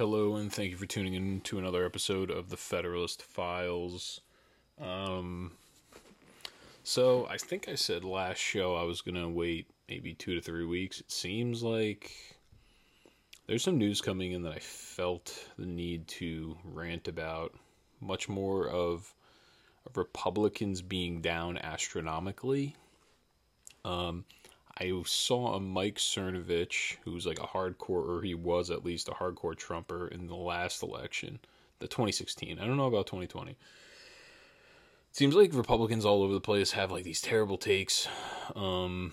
Hello, and thank you for tuning in to another episode of the Federalist Files. Um, so I think I said last show I was gonna wait maybe two to three weeks. It seems like there's some news coming in that I felt the need to rant about. Much more of, of Republicans being down astronomically. Um, I saw a Mike Cernovich, who's like a hardcore, or he was at least a hardcore Trumper in the last election, the 2016. I don't know about 2020. It seems like Republicans all over the place have like these terrible takes. Um,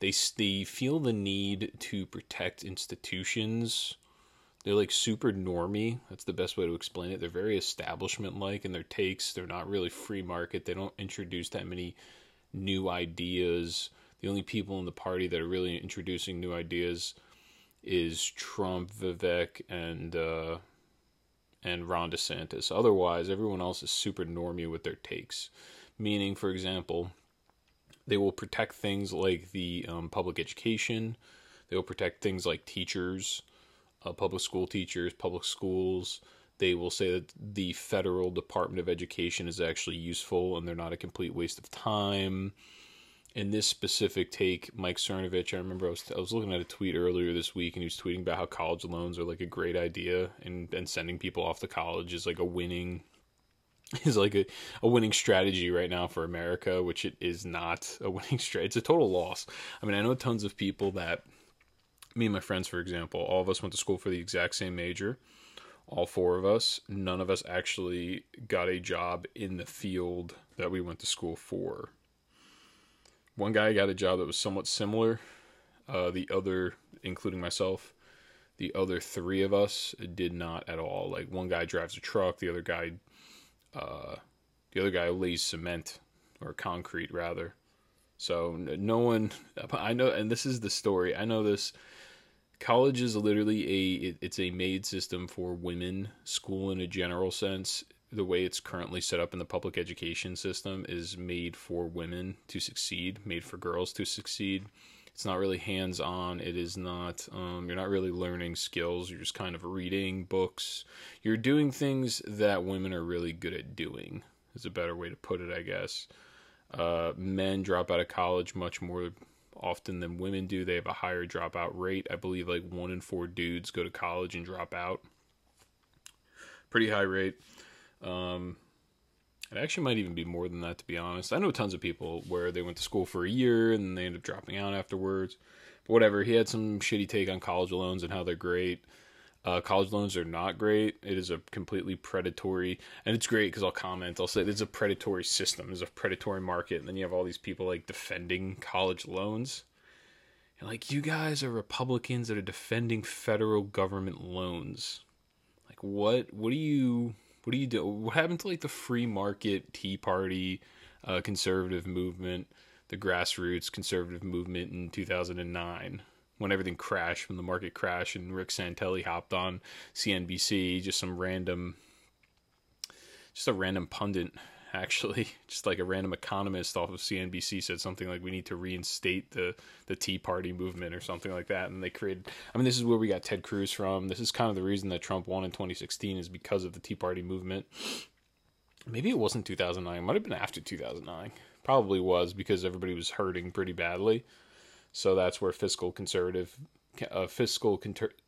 they they feel the need to protect institutions. They're like super normy. That's the best way to explain it. They're very establishment like in their takes. They're not really free market. They don't introduce that many new ideas the only people in the party that are really introducing new ideas is Trump, Vivek, and uh, and Ron DeSantis. Otherwise, everyone else is super normy with their takes. Meaning, for example, they will protect things like the um, public education. They will protect things like teachers, uh, public school teachers, public schools. They will say that the federal Department of Education is actually useful and they're not a complete waste of time in this specific take, Mike Cernovich, I remember I was, I was looking at a tweet earlier this week and he was tweeting about how college loans are like a great idea and, and sending people off to college is like a winning is like a, a winning strategy right now for America, which it is not a winning strategy. It's a total loss. I mean, I know tons of people that me and my friends, for example, all of us went to school for the exact same major. All four of us, none of us actually got a job in the field that we went to school for one guy got a job that was somewhat similar. Uh, the other, including myself, the other three of us did not at all. Like one guy drives a truck, the other guy, uh, the other guy lays cement or concrete rather. So no one, I know, and this is the story. I know this. College is literally a it, it's a made system for women. School in a general sense the way it's currently set up in the public education system is made for women to succeed, made for girls to succeed. It's not really hands on. It is not, um, you're not really learning skills. You're just kind of reading books. You're doing things that women are really good at doing, is a better way to put it, I guess. Uh, men drop out of college much more often than women do. They have a higher dropout rate. I believe like one in four dudes go to college and drop out. Pretty high rate. Um, it actually might even be more than that, to be honest. I know tons of people where they went to school for a year and they end up dropping out afterwards. But whatever, he had some shitty take on college loans and how they're great. Uh, college loans are not great. It is a completely predatory, and it's great because I'll comment. I'll say it's a predatory system. It's a predatory market, and then you have all these people like defending college loans. And like you guys are Republicans that are defending federal government loans. Like what? What do you? What do you do? What happened to like the free market Tea Party, uh, conservative movement, the grassroots conservative movement in 2009? When everything crashed, when the market crashed, and Rick Santelli hopped on CNBC, just some random, just a random pundit actually. Just like a random economist off of CNBC said something like we need to reinstate the the Tea Party movement or something like that. And they created I mean this is where we got Ted Cruz from. This is kind of the reason that Trump won in 2016 is because of the Tea Party movement. Maybe it wasn't 2009. It might have been after 2009. Probably was because everybody was hurting pretty badly. So that's where fiscal conservative uh, fiscal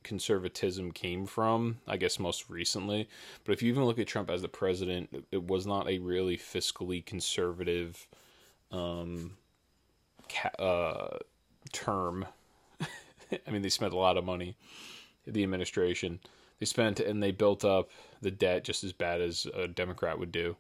conservatism came from, I guess most recently. But if you even look at Trump as the president, it was not a really fiscally conservative um, ca- uh, term. I mean, they spent a lot of money, the administration. They spent and they built up the debt just as bad as a Democrat would do.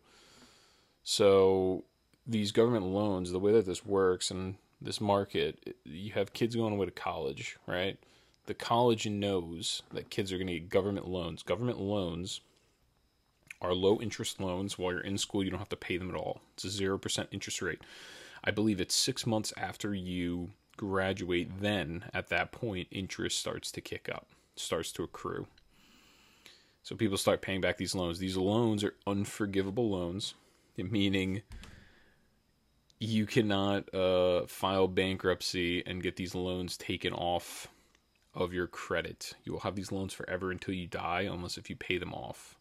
So these government loans, the way that this works, and this market, you have kids going away to college, right? The college knows that kids are going to get government loans. Government loans are low interest loans. While you're in school, you don't have to pay them at all. It's a 0% interest rate. I believe it's six months after you graduate, then at that point, interest starts to kick up, starts to accrue. So people start paying back these loans. These loans are unforgivable loans, meaning you cannot uh, file bankruptcy and get these loans taken off of your credit. You will have these loans forever until you die, unless if you pay them off.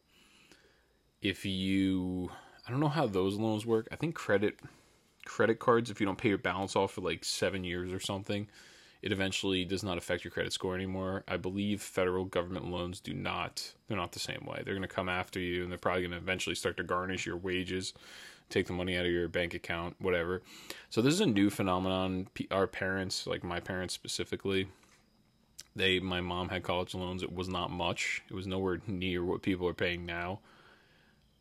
If you, I don't know how those loans work. I think credit credit cards, if you don't pay your balance off for like seven years or something, it eventually does not affect your credit score anymore. I believe federal government loans do not. They're not the same way. They're going to come after you, and they're probably going to eventually start to garnish your wages take the money out of your bank account, whatever. So this is a new phenomenon. Our parents, like my parents specifically, they my mom had college loans. It was not much. It was nowhere near what people are paying now.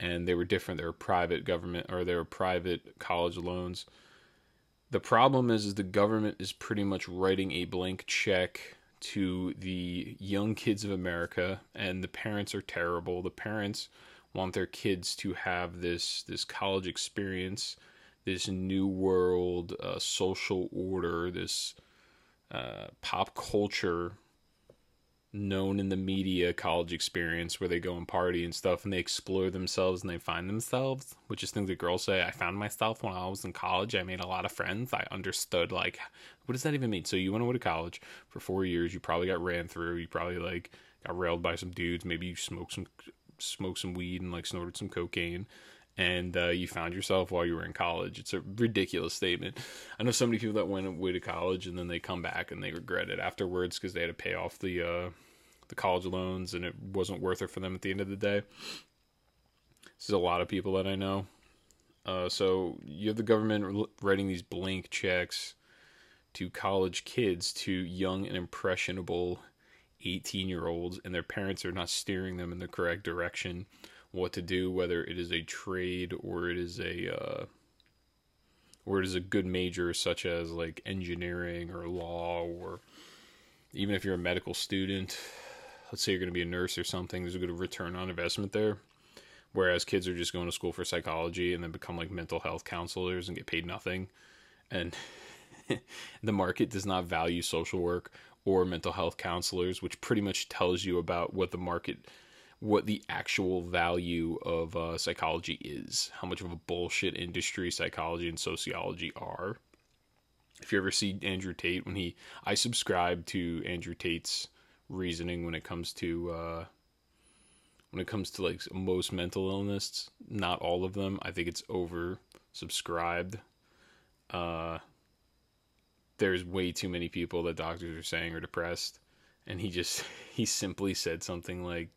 And they were different. They were private government or they were private college loans. The problem is, is the government is pretty much writing a blank check to the young kids of America, and the parents are terrible. The parents want their kids to have this this college experience, this new world uh, social order, this uh, pop culture known in the media college experience where they go and party and stuff and they explore themselves and they find themselves which is things that girls say i found myself when i was in college. I made a lot of friends. I understood like what does that even mean? So you went away to college for four years you probably got ran through you probably like got railed by some dudes maybe you smoked some smoked some weed and like snorted some cocaine and uh, you found yourself while you were in college. It's a ridiculous statement. I know so many people that went away to college and then they come back and they regret it afterwards because they had to pay off the uh, the college loans and it wasn't worth it for them at the end of the day. This is a lot of people that I know. Uh, so you have the government writing these blank checks to college kids, to young and impressionable 18 year olds and their parents are not steering them in the correct direction what to do whether it is a trade or it is a uh, or it is a good major such as like engineering or law or even if you're a medical student let's say you're going to be a nurse or something there's a good return on investment there. Whereas kids are just going to school for psychology and then become like mental health counselors and get paid nothing. And the market does not value social work or mental health counselors, which pretty much tells you about what the market, what the actual value of uh, psychology is, how much of a bullshit industry psychology and sociology are. If you ever see Andrew Tate, when he, I subscribe to Andrew Tate's reasoning when it comes to, uh, when it comes to like most mental illness, not all of them. I think it's over subscribed. Uh, there's way too many people that doctors are saying are depressed and he just he simply said something like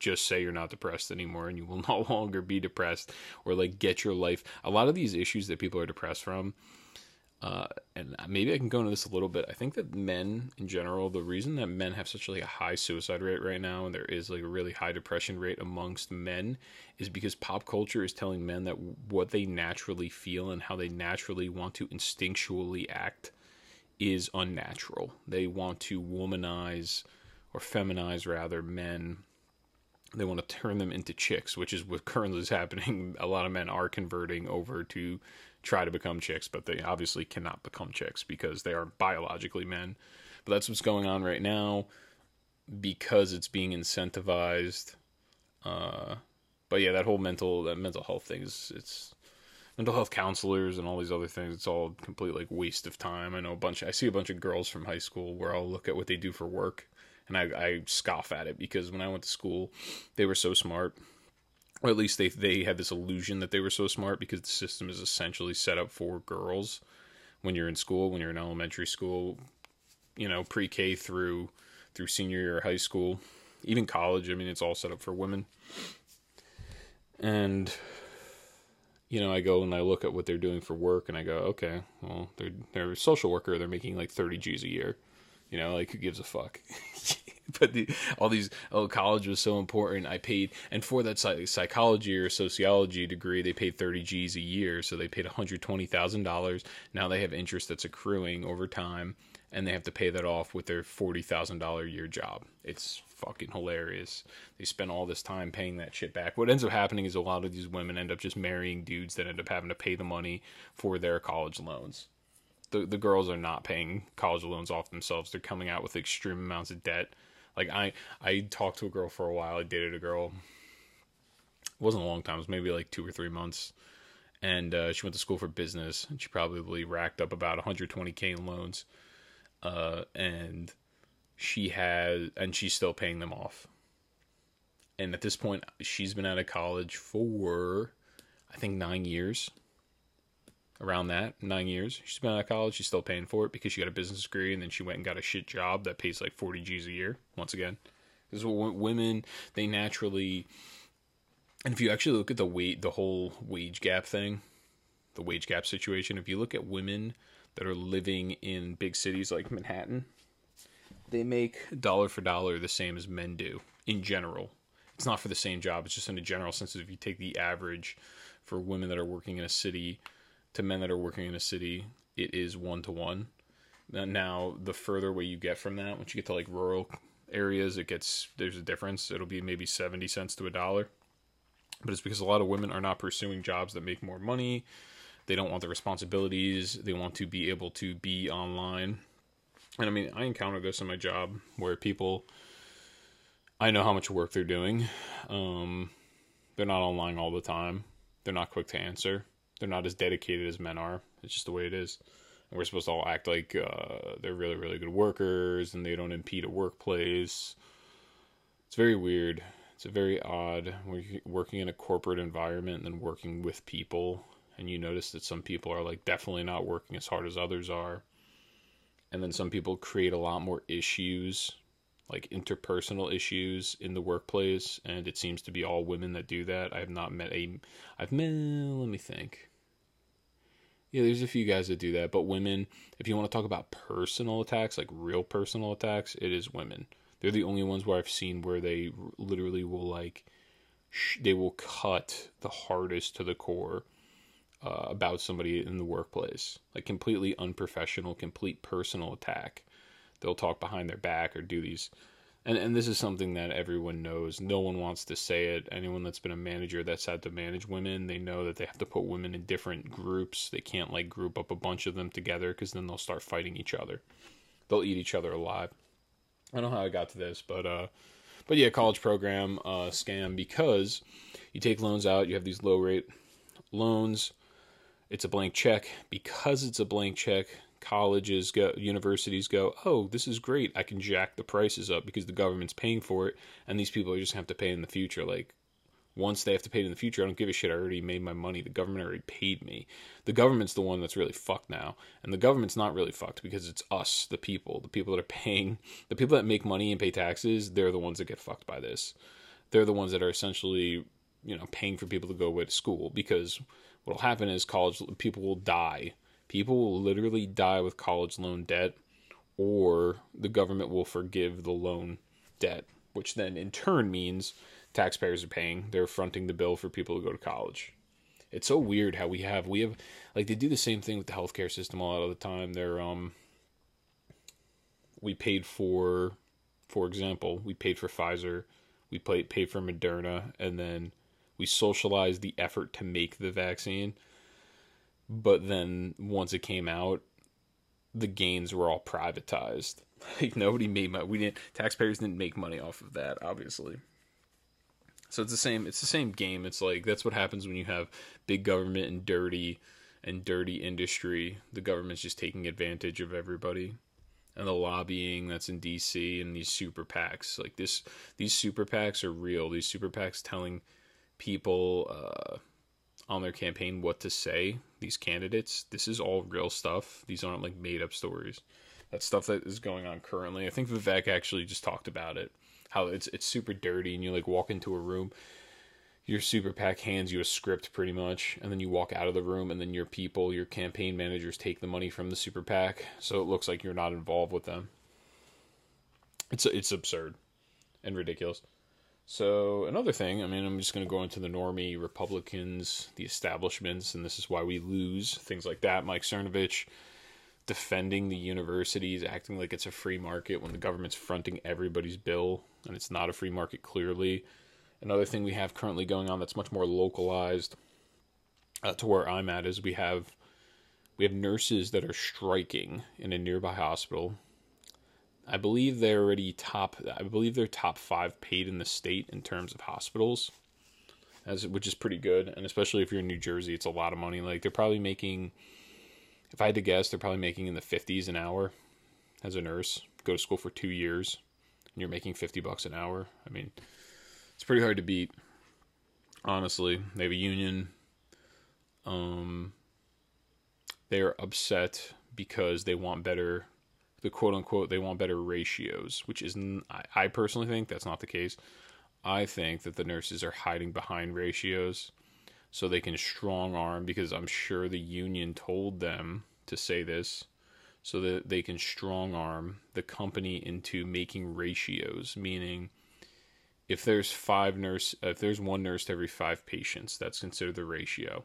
just say you're not depressed anymore and you will no longer be depressed or like get your life a lot of these issues that people are depressed from uh, and maybe I can go into this a little bit. I think that men in general, the reason that men have such like a high suicide rate right now, and there is like a really high depression rate amongst men, is because pop culture is telling men that what they naturally feel and how they naturally want to instinctually act is unnatural. They want to womanize or feminize rather men. They want to turn them into chicks, which is what currently is happening. A lot of men are converting over to try to become chicks, but they obviously cannot become chicks because they are biologically men. But that's what's going on right now because it's being incentivized. Uh, but yeah, that whole mental that mental health thing is it's mental health counselors and all these other things. It's all complete like waste of time. I know a bunch. I see a bunch of girls from high school where I'll look at what they do for work, and I, I scoff at it because when I went to school, they were so smart. Or at least they they had this illusion that they were so smart because the system is essentially set up for girls when you're in school, when you're in elementary school, you know, pre-K through through senior year of high school, even college. I mean, it's all set up for women. And you know, I go and I look at what they're doing for work, and I go, okay, well, they're they're a social worker. They're making like thirty G's a year. You know, like who gives a fuck? but the, all these, oh, college was so important. I paid, and for that psychology or sociology degree, they paid 30 G's a year. So they paid $120,000. Now they have interest that's accruing over time, and they have to pay that off with their $40,000 a year job. It's fucking hilarious. They spend all this time paying that shit back. What ends up happening is a lot of these women end up just marrying dudes that end up having to pay the money for their college loans. The the girls are not paying college loans off themselves. They're coming out with extreme amounts of debt. Like I I talked to a girl for a while. I dated a girl. It wasn't a long time. It was maybe like two or three months. And uh, she went to school for business. And she probably racked up about 120k in loans. Uh, and she has, and she's still paying them off. And at this point, she's been out of college for, I think, nine years. Around that, nine years. She's been out of college. She's still paying for it because she got a business degree and then she went and got a shit job that pays like 40 G's a year, once again. Because women, they naturally, and if you actually look at the weight, the whole wage gap thing, the wage gap situation, if you look at women that are living in big cities like Manhattan, they make dollar for dollar the same as men do in general. It's not for the same job, it's just in a general sense. If you take the average for women that are working in a city to men that are working in a city, it is one to one. Now, the further away you get from that, once you get to like rural areas, it gets there's a difference. It'll be maybe 70 cents to a dollar. But it's because a lot of women are not pursuing jobs that make more money. They don't want the responsibilities. They want to be able to be online and I mean, I encounter this in my job where people, I know how much work they're doing. Um, they're not online all the time. They're not quick to answer. They're not as dedicated as men are. It's just the way it is. And we're supposed to all act like uh, they're really, really good workers and they don't impede a workplace. It's very weird. It's a very odd working in a corporate environment and then working with people. And you notice that some people are like definitely not working as hard as others are and then some people create a lot more issues like interpersonal issues in the workplace and it seems to be all women that do that. I have not met a i've met let me think. Yeah there's a few guys that do that but women if you want to talk about personal attacks like real personal attacks it is women. They're the only ones where i've seen where they literally will like sh- they will cut the hardest to the core uh, about somebody in the workplace, like completely unprofessional, complete personal attack. They'll talk behind their back or do these, and and this is something that everyone knows. No one wants to say it. Anyone that's been a manager that's had to manage women, they know that they have to put women in different groups. They can't like group up a bunch of them together because then they'll start fighting each other. They'll eat each other alive. I don't know how I got to this, but uh, but yeah, college program uh, scam because you take loans out. You have these low rate loans it's a blank check. Because it's a blank check, colleges go, universities go, oh, this is great. I can jack the prices up because the government's paying for it, and these people just have to pay in the future. Like once they have to pay in the future, I don't give a shit. I already made my money. The government already paid me. The government's the one that's really fucked now. And the government's not really fucked because it's us, the people, the people that are paying, the people that make money and pay taxes, they're the ones that get fucked by this. They're the ones that are essentially, you know, paying for people to go away to school because what'll happen is college people will die. People will literally die with college loan debt, or the government will forgive the loan debt, which then in turn means taxpayers are paying. They're fronting the bill for people to go to college. It's so weird how we have we have like they do the same thing with the healthcare system a lot of the time. They're um we paid for for example, we paid for Pfizer, we paid paid for Moderna, and then we socialized the effort to make the vaccine but then once it came out the gains were all privatized. Like nobody made money we didn't taxpayers didn't make money off of that obviously. So it's the same it's the same game. It's like that's what happens when you have big government and dirty and dirty industry. The government's just taking advantage of everybody. And the lobbying that's in DC and these super PACs like this these super PACs are real. These super PACs telling people uh, on their campaign what to say. These candidates, this is all real stuff. These aren't like made up stories. That's stuff that is going on currently. I think Vivek actually just talked about it. How it's it's super dirty, and you like walk into a room. Your super PAC hands you a script pretty much, and then you walk out of the room, and then your people, your campaign managers, take the money from the super PAC, so it looks like you're not involved with them. It's it's absurd and ridiculous. So another thing, I mean, I'm just going to go into the normie Republicans, the establishments, and this is why we lose things like that. Mike Cernovich defending the universities, acting like it's a free market when the government's fronting everybody's bill, and it's not a free market clearly. Another thing we have currently going on that's much more localized uh, to where I'm at is we have we have nurses that are striking in a nearby hospital I believe they're already top. I believe they're top five paid in the state in terms of hospitals, as which is pretty good. And especially if you're in New Jersey, it's a lot of money. Like they're probably making, if I had to guess, they're probably making in the fifties an hour as a nurse go to school for two years and you're making 50 bucks an hour. I mean, it's pretty hard to beat. Honestly, they have a union. Um, they are upset because they want better, the quote unquote, they want better ratios, which is, I, I personally think that's not the case. I think that the nurses are hiding behind ratios so they can strong arm because I'm sure the union told them to say this so that they can strong arm the company into making ratios, meaning if there's five nurse, if there's one nurse to every five patients, that's considered the ratio.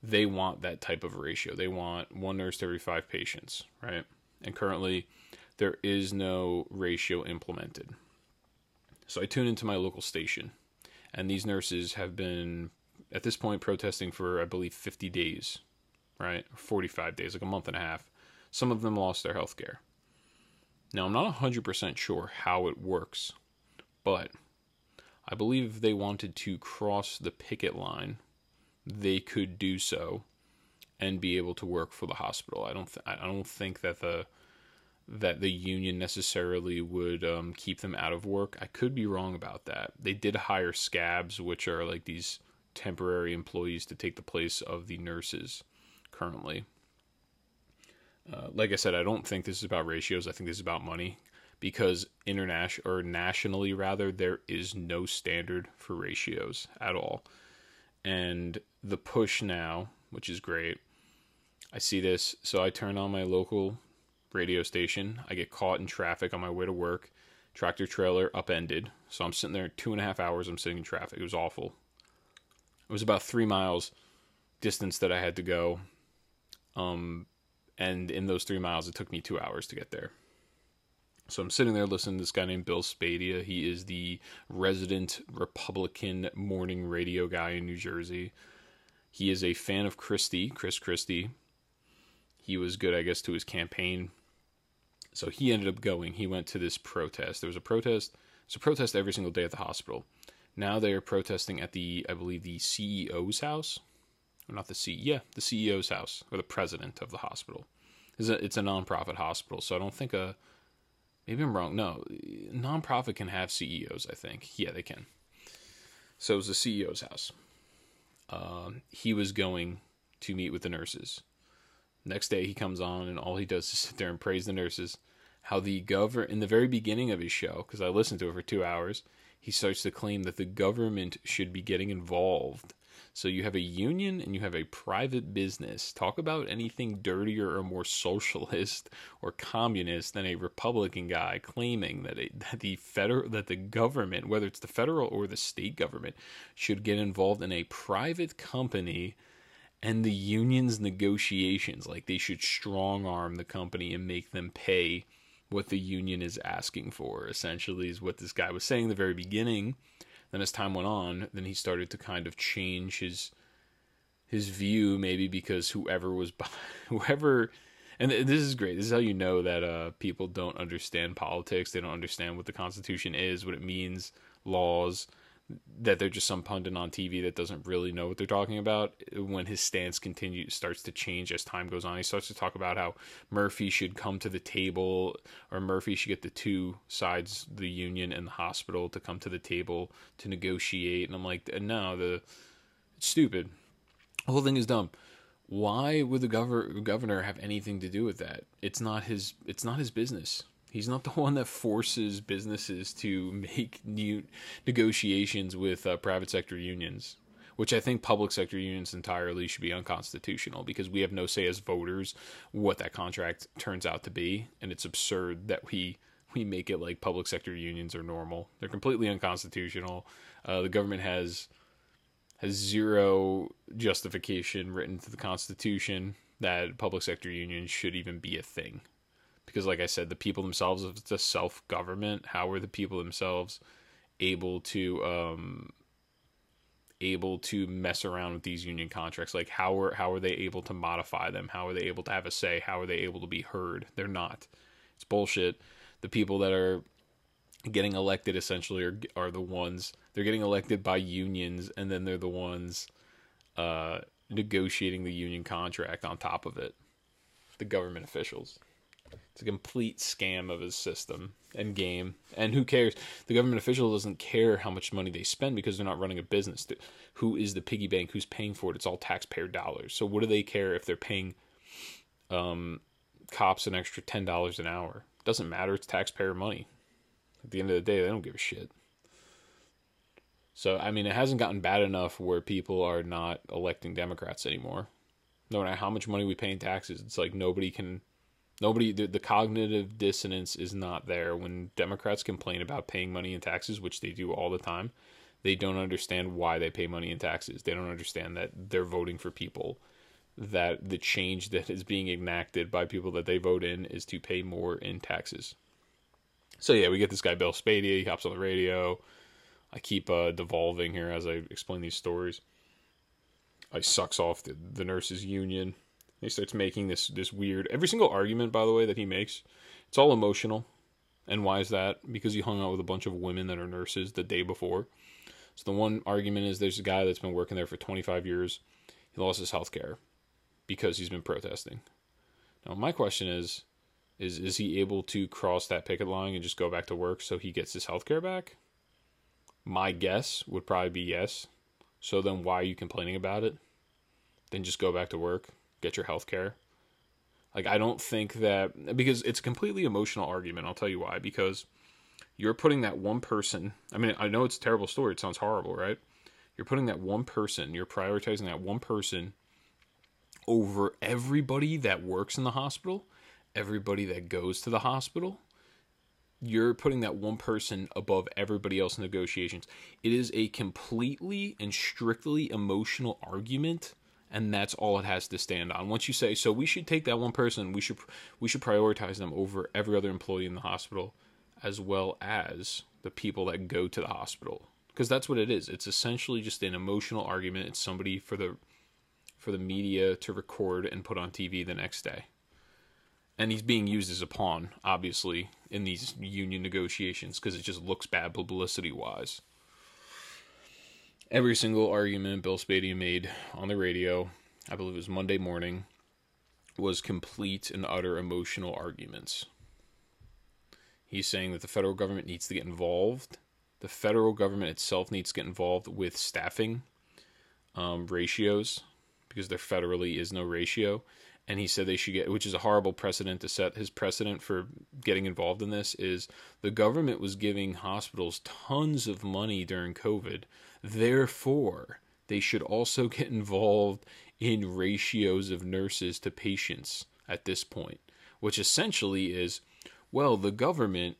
They want that type of ratio. They want one nurse to every five patients, right? And currently, there is no ratio implemented. So I tune into my local station, and these nurses have been, at this point, protesting for, I believe, 50 days, right? 45 days, like a month and a half some of them lost their health care. Now, I'm not 100% sure how it works, but I believe if they wanted to cross the picket line, they could do so and be able to work for the hospital. I don't th- I don't think that the that the union necessarily would um, keep them out of work. I could be wrong about that. They did hire scabs, which are like these temporary employees to take the place of the nurses currently. Uh, like I said, I don't think this is about ratios. I think this is about money because international or nationally rather there is no standard for ratios at all. And the push now, which is great. I see this, so I turn on my local radio station. I get caught in traffic on my way to work. Tractor trailer upended. So I'm sitting there two and a half hours. I'm sitting in traffic. It was awful. It was about three miles distance that I had to go. Um, and in those three miles, it took me two hours to get there. So I'm sitting there listening to this guy named Bill Spadea. He is the resident Republican morning radio guy in New Jersey. He is a fan of Christie, Chris Christie. He was good, I guess, to his campaign. So he ended up going. He went to this protest. There was a protest. There's a protest every single day at the hospital. Now they are protesting at the, I believe, the CEO's house or not the CEO, yeah, the CEO's house or the president of the hospital. It's a, it's a nonprofit hospital, so I don't think a. Maybe I'm wrong. No, nonprofit can have CEOs. I think, yeah, they can. So it was the CEO's house. Um, he was going to meet with the nurses. Next day, he comes on, and all he does is sit there and praise the nurses. How the governor, in the very beginning of his show, because I listened to it for two hours, he starts to claim that the government should be getting involved so you have a union and you have a private business. Talk about anything dirtier or more socialist or communist than a Republican guy claiming that, a, that the federal that the government, whether it's the federal or the state government, should get involved in a private company and the union's negotiations. Like they should strong arm the company and make them pay what the union is asking for. Essentially, is what this guy was saying in the very beginning then as time went on, then he started to kind of change his his view, maybe because whoever was whoever, and this is great. This is how you know that uh, people don't understand politics. They don't understand what the Constitution is, what it means, laws that they're just some pundit on TV that doesn't really know what they're talking about. When his stance continues starts to change as time goes on, he starts to talk about how Murphy should come to the table, or Murphy should get the two sides, the union and the hospital, to come to the table to negotiate. And I'm like, uh, no, the it's stupid. The whole thing is dumb. Why would the governor governor have anything to do with that? It's not his. It's not his business. He's not the one that forces businesses to make new negotiations with uh, private sector unions, which I think public sector unions entirely should be unconstitutional because we have no say as voters what that contract turns out to be, and it's absurd that we we make it like public sector unions are normal. They're completely unconstitutional. Uh, the government has has zero justification written to the Constitution that public sector unions should even be a thing because like i said the people themselves if it's a self-government how are the people themselves able to um able to mess around with these union contracts? Like how are how are they able to modify them? How are they able to have a say? How are they able to be heard? They're not. It's bullshit. The people that are getting elected essentially are are the ones they're getting elected by unions and then they're the ones uh negotiating the union contract on top of it. The government officials It's a complete scam of his system and game. And who cares? The government official doesn't care how much money they spend because they're not running a business. Who is the piggy bank? Who's paying for it? It's all taxpayer dollars. So what do they care if they're paying um, cops an extra ten dollars an hour? Doesn't matter. It's taxpayer money. At the end of the day, they don't give a shit. So I mean, it hasn't gotten bad enough where people are not electing Democrats anymore. No matter how much money we pay in taxes, it's like nobody can nobody the, the, cognitive dissonance is not there. When democrats complain about paying money in taxes which they do all the time they don't understand why they pay money in taxes. They don't understand that they're voting for people that the change that is being enacted by people that they vote in is to pay more in taxes. So yeah we get this guy bill spadea he hops on the radio. I keep uh, devolving here as i explain these stories. I sucks off the, the nurses union he starts making this this weird every single argument by the way that he makes, it's all emotional. And why is that? Because he hung out with a bunch of women that are nurses the day before. So the one argument is there's a guy that's been working there for 25 years. He lost his health care because he's been protesting. Now my question is is is he able to cross that picket line and just go back to work so he gets his health care back? My guess would probably be yes. So then why are you complaining about it? Then just go back to work get your health care. Like I don't think that because it's a completely emotional argument. I'll tell you why. Because you're putting that one person. I mean, I know it's a terrible story. It sounds horrible, right? You're putting that one person. You're prioritizing that one person over everybody that works in the hospital, everybody that goes to the hospital. You're putting that one person above everybody else in negotiations. It is a completely and strictly emotional argument and that's all it has to stand on. Once you say, so we should take that one person, we should we should prioritize them over every other employee in the hospital, as well as the people that go to the hospital, because that's what it is. It's essentially just an emotional argument. It's somebody for the for the media to record and put on TV the next day. And he's being used as a pawn, obviously, in these union negotiations because it just looks bad publicity wise every single argument Bill Spadea made on the radio, I believe it was Monday morning, was complete and utter emotional arguments. He's saying that the federal government needs to get involved. The federal government itself needs to get involved with staffing um, ratios because there federally is no ratio. And he said they should get, which is a horrible precedent to set. His precedent for getting involved in this is the government was giving hospitals tons of money during COVID Therefore, they should also get involved in ratios of nurses to patients at this point, which essentially is well, the government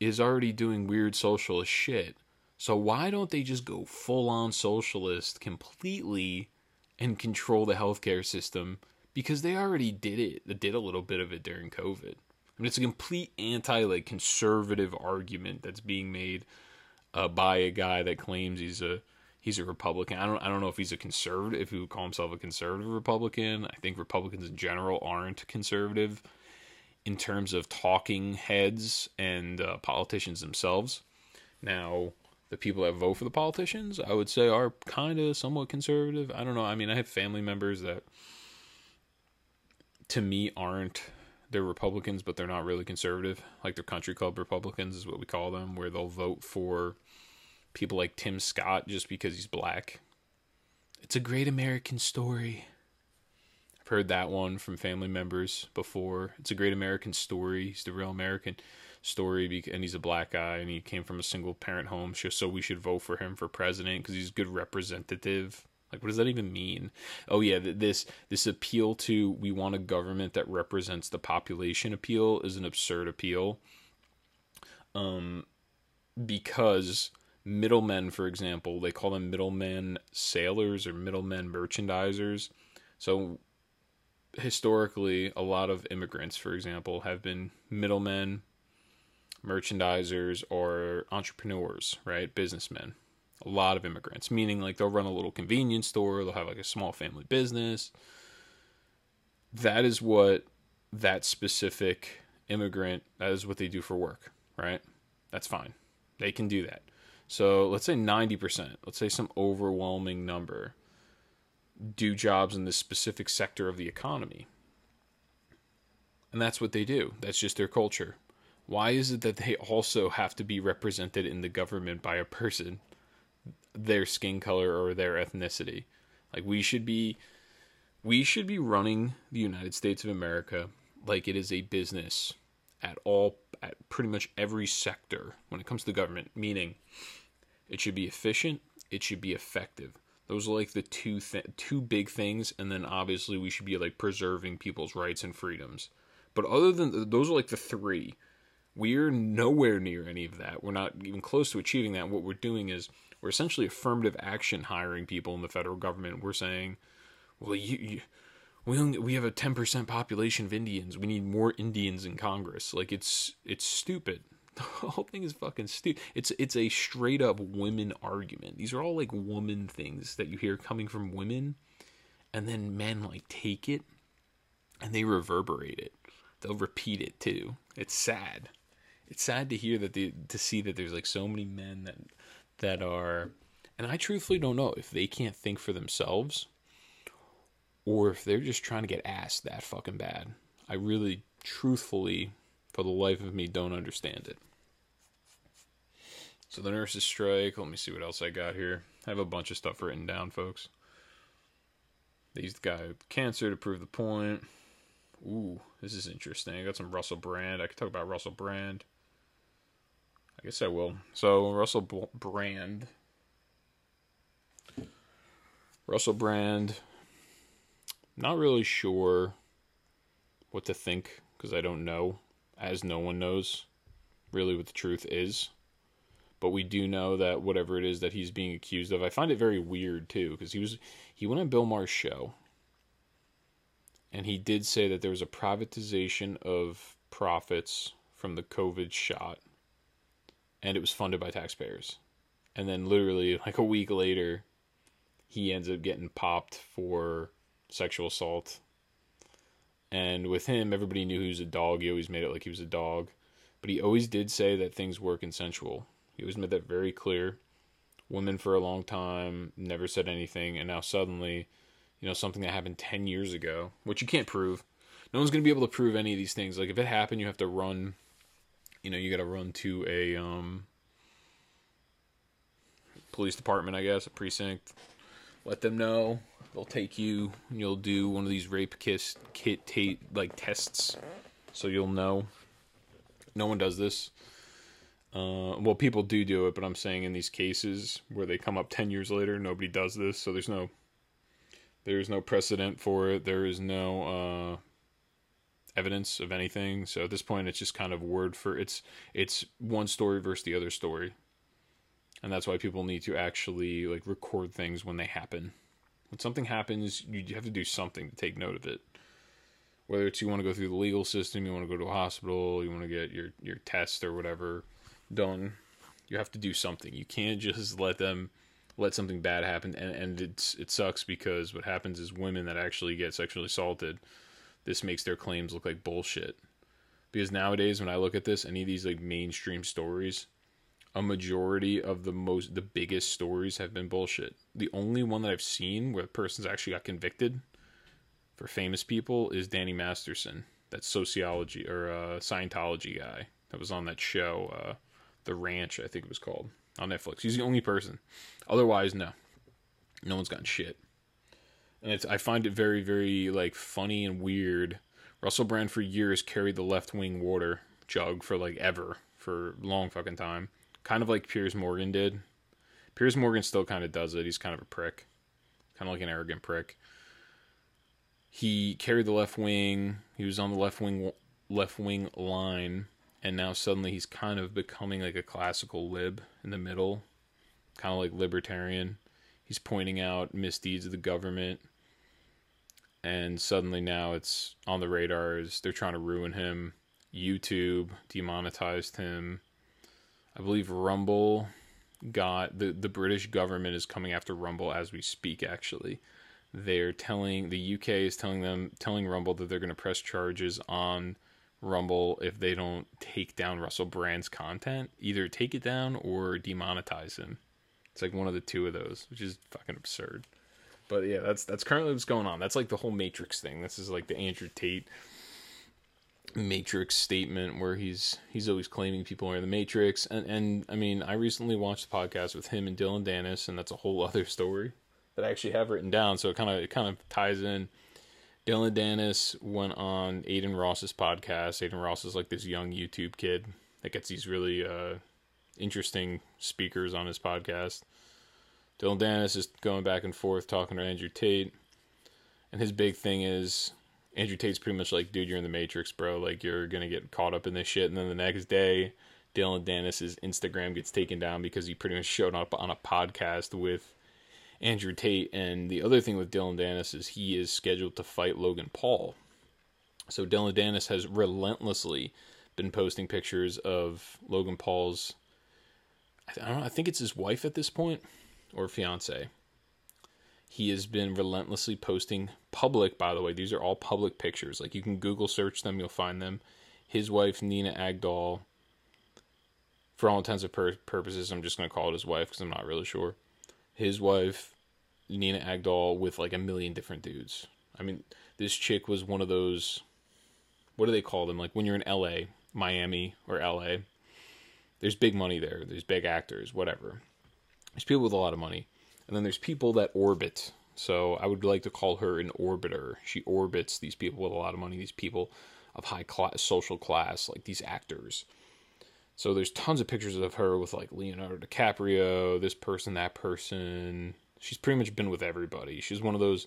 is already doing weird socialist shit. So why don't they just go full on socialist completely and control the healthcare system? Because they already did it. They did a little bit of it during COVID. I mean, it's a complete anti like conservative argument that's being made uh, by a guy that claims he's a he's a Republican. I don't I don't know if he's a conservative, if he would call himself a conservative Republican. I think Republicans in general aren't conservative in terms of talking heads and uh, politicians themselves. Now, the people that vote for the politicians, I would say, are kind of somewhat conservative. I don't know. I mean, I have family members that, to me, aren't they're Republicans, but they're not really conservative. Like they're country club Republicans is what we call them, where they'll vote for people like Tim Scott just because he's black. It's a great American story. I've heard that one from family members before. It's a great American story. He's the real American story, and he's a black guy, and he came from a single parent home. So we should vote for him for president because he's a good representative. Like, what does that even mean? Oh yeah, this this appeal to we want a government that represents the population appeal is an absurd appeal. Um, because middlemen, for example, they call them middlemen sailors or middlemen merchandisers. So historically, a lot of immigrants, for example, have been middlemen, merchandisers, or entrepreneurs, right? Businessmen. A lot of immigrants, meaning like they'll run a little convenience store, they'll have like a small family business. That is what that specific immigrant, that is what they do for work, right? That's fine. They can do that. So let's say 90%, let's say some overwhelming number do jobs in this specific sector of the economy. And that's what they do. That's just their culture. Why is it that they also have to be represented in the government by a person, their skin color or their ethnicity? Like we should be we should be running the United States of America like it is a business at all at pretty much every sector when it comes to government, meaning it should be efficient, it should be effective. Those are like the two th- two big things, and then obviously we should be like preserving people's rights and freedoms. But other than those are like the three. We're nowhere near any of that. We're not even close to achieving that. What we're doing is we're essentially affirmative action hiring people in the federal government. We're saying, well, you, you we only, we have a 10% population of Indians. We need more Indians in Congress. Like it's it's stupid. The whole thing is fucking stupid. It's it's a straight up women argument. These are all like woman things that you hear coming from women, and then men like take it and they reverberate it. They'll repeat it too. It's sad. It's sad to hear that the to see that there's like so many men that that are, and I truthfully don't know if they can't think for themselves, or if they're just trying to get ass that fucking bad. I really, truthfully, for the life of me, don't understand it. So the nurses strike. Let me see what else I got here. I have a bunch of stuff written down, folks. They used the guy cancer to prove the point. Ooh, this is interesting. I got some Russell Brand. I could talk about Russell Brand. I guess I will. So Russell Brand. Russell Brand. Not really sure what to think because I don't know, as no one knows really what the truth is. But we do know that whatever it is that he's being accused of, I find it very weird too because he was he went on Bill Maher's show and he did say that there was a privatization of profits from the COVID shot, and it was funded by taxpayers. And then, literally, like a week later, he ends up getting popped for sexual assault. And with him, everybody knew he was a dog. He always made it like he was a dog. But he always did say that things were consensual. He always made that very clear. Women for a long time never said anything, and now suddenly you know, something that happened 10 years ago, which you can't prove. No one's going to be able to prove any of these things. Like if it happened, you have to run, you know, you got to run to a um, police department, I guess, a precinct. Let them know. They'll take you. And you'll do one of these rape kiss kit tate like tests, so you'll know. No one does this. Uh, well, people do do it, but I'm saying in these cases where they come up 10 years later, nobody does this, so there's no there is no precedent for it. There is no uh, evidence of anything. So at this point, it's just kind of word for it's it's one story versus the other story, and that's why people need to actually like record things when they happen. When something happens, you have to do something to take note of it. Whether it's you want to go through the legal system, you want to go to a hospital, you want to get your your test or whatever done, you have to do something. You can't just let them let something bad happen and, and it's it sucks because what happens is women that actually get sexually assaulted this makes their claims look like bullshit because nowadays when i look at this any of these like mainstream stories a majority of the most the biggest stories have been bullshit the only one that i've seen where a person's actually got convicted for famous people is danny masterson that sociology or uh, scientology guy that was on that show uh, the ranch i think it was called on Netflix. He's the only person. Otherwise, no. No one's gotten shit. And it's I find it very, very like funny and weird. Russell Brand for years carried the left wing water jug for like ever. For long fucking time. Kind of like Piers Morgan did. Piers Morgan still kind of does it. He's kind of a prick. Kind of like an arrogant prick. He carried the left wing. He was on the left wing left wing line and now suddenly he's kind of becoming like a classical lib in the middle, kind of like libertarian. He's pointing out misdeeds of the government, and suddenly now it's on the radars. They're trying to ruin him. YouTube demonetized him. I believe Rumble got the the British government is coming after Rumble as we speak. Actually, they're telling the UK is telling them telling Rumble that they're going to press charges on Rumble if they don't take down Russell Brand's content. Either take it down or demonetize him. It's like one of the two of those, which is fucking absurd. But yeah, that's that's currently what's going on. That's like the whole Matrix thing. This is like the Andrew Tate Matrix statement where he's he's always claiming people are in the Matrix, and and I mean I recently watched the podcast with him and Dillon Danis, and that's a whole other story that I actually have written down, so it kind of it kind of ties in. Dillon Danis went on Adin Ross's podcast. Adin Ross is like this young YouTube kid that gets these really uh, interesting speakers on his podcast. Dillon Danis is going back and forth talking to Andrew Tate, and his big thing is Andrew Tate's pretty much like, dude, you're in the Matrix, bro. Like you're gonna get caught up in this shit, and then the next day, Dillon Danis's Instagram gets taken down because he pretty much showed up on a podcast with Andrew Tate. And the other thing with Dillon Danis is he is scheduled to fight Logan Paul. So Dillon Danis has relentlessly been posting pictures of Logan Paul's. I don't know. I think it's his wife at this point, or fiance. He has been relentlessly posting public. By the way, these are all public pictures. Like you can Google search them, you'll find them. His wife Nina Agdal. For all intents and pur- purposes, I'm just going to call it his wife because I'm not really sure. His wife Nina Agdal with like a million different dudes. I mean, this chick was one of those. What do they call them? Like when you're in L.A., Miami, or L.A. There's big money there. There's big actors, whatever. There's people with a lot of money, and then there's people that orbit. So I would like to call her an orbiter. She orbits these people with a lot of money. These people of high class, social class, like these actors. So there's tons of pictures of her with like Leonardo DiCaprio, this person, that person, she's pretty much been with everybody. She's one of those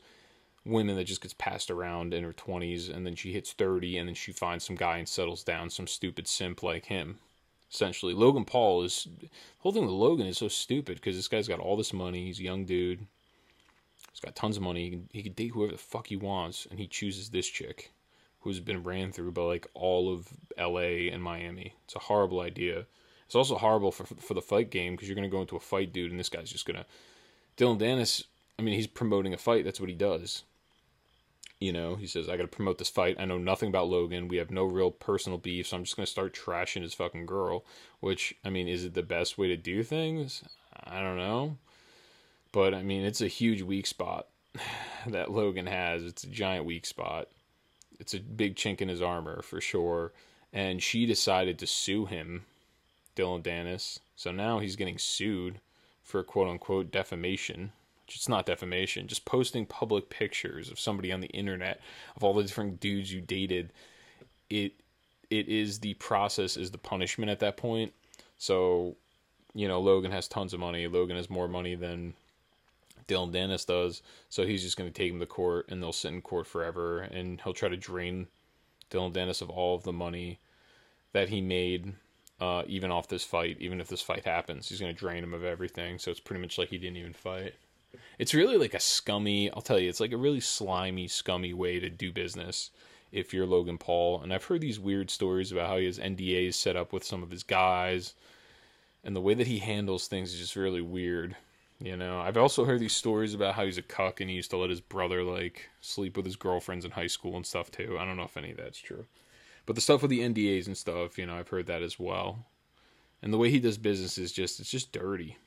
women that just gets passed around in her 20s and then she hits 30 and then she finds some guy and settles down, some stupid simp like him. Essentially, Logan Paul is the whole thing with Logan is so stupid because this guy's got all this money. He's a young dude. He's got tons of money. He can, he can date whoever the fuck he wants, and he chooses this chick who's been ran through by like all of LA and Miami. It's a horrible idea. It's also horrible for for the fight game because you're gonna go into a fight, dude, and this guy's just gonna Dillon Danis, I mean, he's promoting a fight. That's what he does. You know, he says, I got to promote this fight. I know nothing about Logan. We have no real personal beef, so I'm just going to start trashing his fucking girl. Which, I mean, is it the best way to do things? I don't know. But, I mean, it's a huge weak spot that Logan has. It's a giant weak spot. It's a big chink in his armor, for sure. And she decided to sue him, Dillon Danis. So now he's getting sued for quote unquote defamation, it's not defamation, just posting public pictures of somebody on the internet of all the different dudes you dated. It it is the process is the punishment at that point. So, you know, Logan has tons of money. Logan has more money than Dillon Danis does. So he's just going to take him to court and they'll sit in court forever. And he'll try to drain Dillon Danis of all of the money that he made uh, even off this fight, even if this fight happens. He's going to drain him of everything. So it's pretty much like he didn't even fight. It's really like a scummy, I'll tell you, it's like a really slimy, scummy way to do business if you're Logan Paul. And I've heard these weird stories about how he has NDAs set up with some of his guys. And the way that he handles things is just really weird. You know, I've also heard these stories about how he's a cuck and he used to let his brother like sleep with his girlfriends in high school and stuff too. I don't know if any of that's true. But the stuff with the NDAs and stuff, you know, I've heard that as well. And the way he does business is just it's just dirty.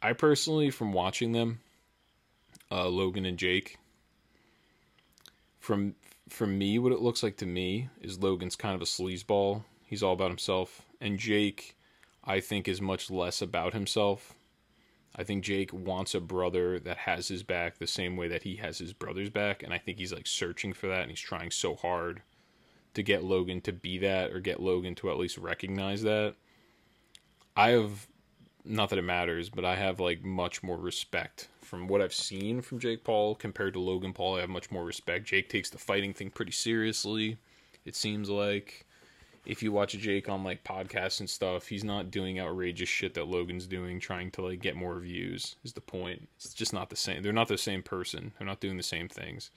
I personally, from watching them, uh, Logan and Jake, from from me, what it looks like to me is Logan's kind of a sleazeball. He's all about himself, and Jake, I think, is much less about himself. I think Jake wants a brother that has his back the same way that he has his brother's back, and I think he's like searching for that, and he's trying so hard to get Logan to be that or get Logan to at least recognize that. I have not that it matters, but I have like much more respect from what I've seen from Jake Paul compared to Logan Paul. I have much more respect. Jake takes the fighting thing pretty seriously. It seems like if you watch Jake on like podcasts and stuff, he's not doing outrageous shit that Logan's doing, trying to like get more views. Is the point? It's just not the same. They're not the same person. They're not doing the same things.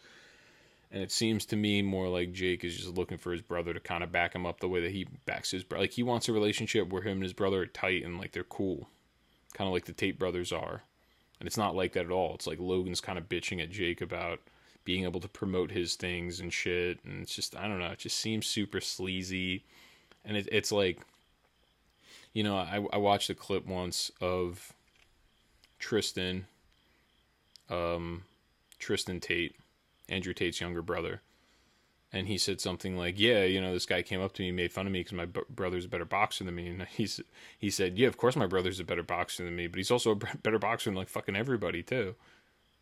And it seems to me more like Jake is just looking for his brother to kind of back him up the way that he backs his brother. Like he wants a relationship where him and his brother are tight and like they're cool, kind of like the Tate brothers are. And it's not like that at all. It's like Logan's kind of bitching at Jake about being able to promote his things and shit. And it's just I don't know. It just seems super sleazy, and it, it's like, you know, I I watched a clip once of Tristan, um, Tristan Tate Andrew Tate's younger brother. And he said something like, "Yeah, you know, this guy came up to me, made fun of me because my b- brother's a better boxer than me." And he said, "Yeah, of course my brother's a better boxer than me, but he's also a b- better boxer than like fucking everybody too."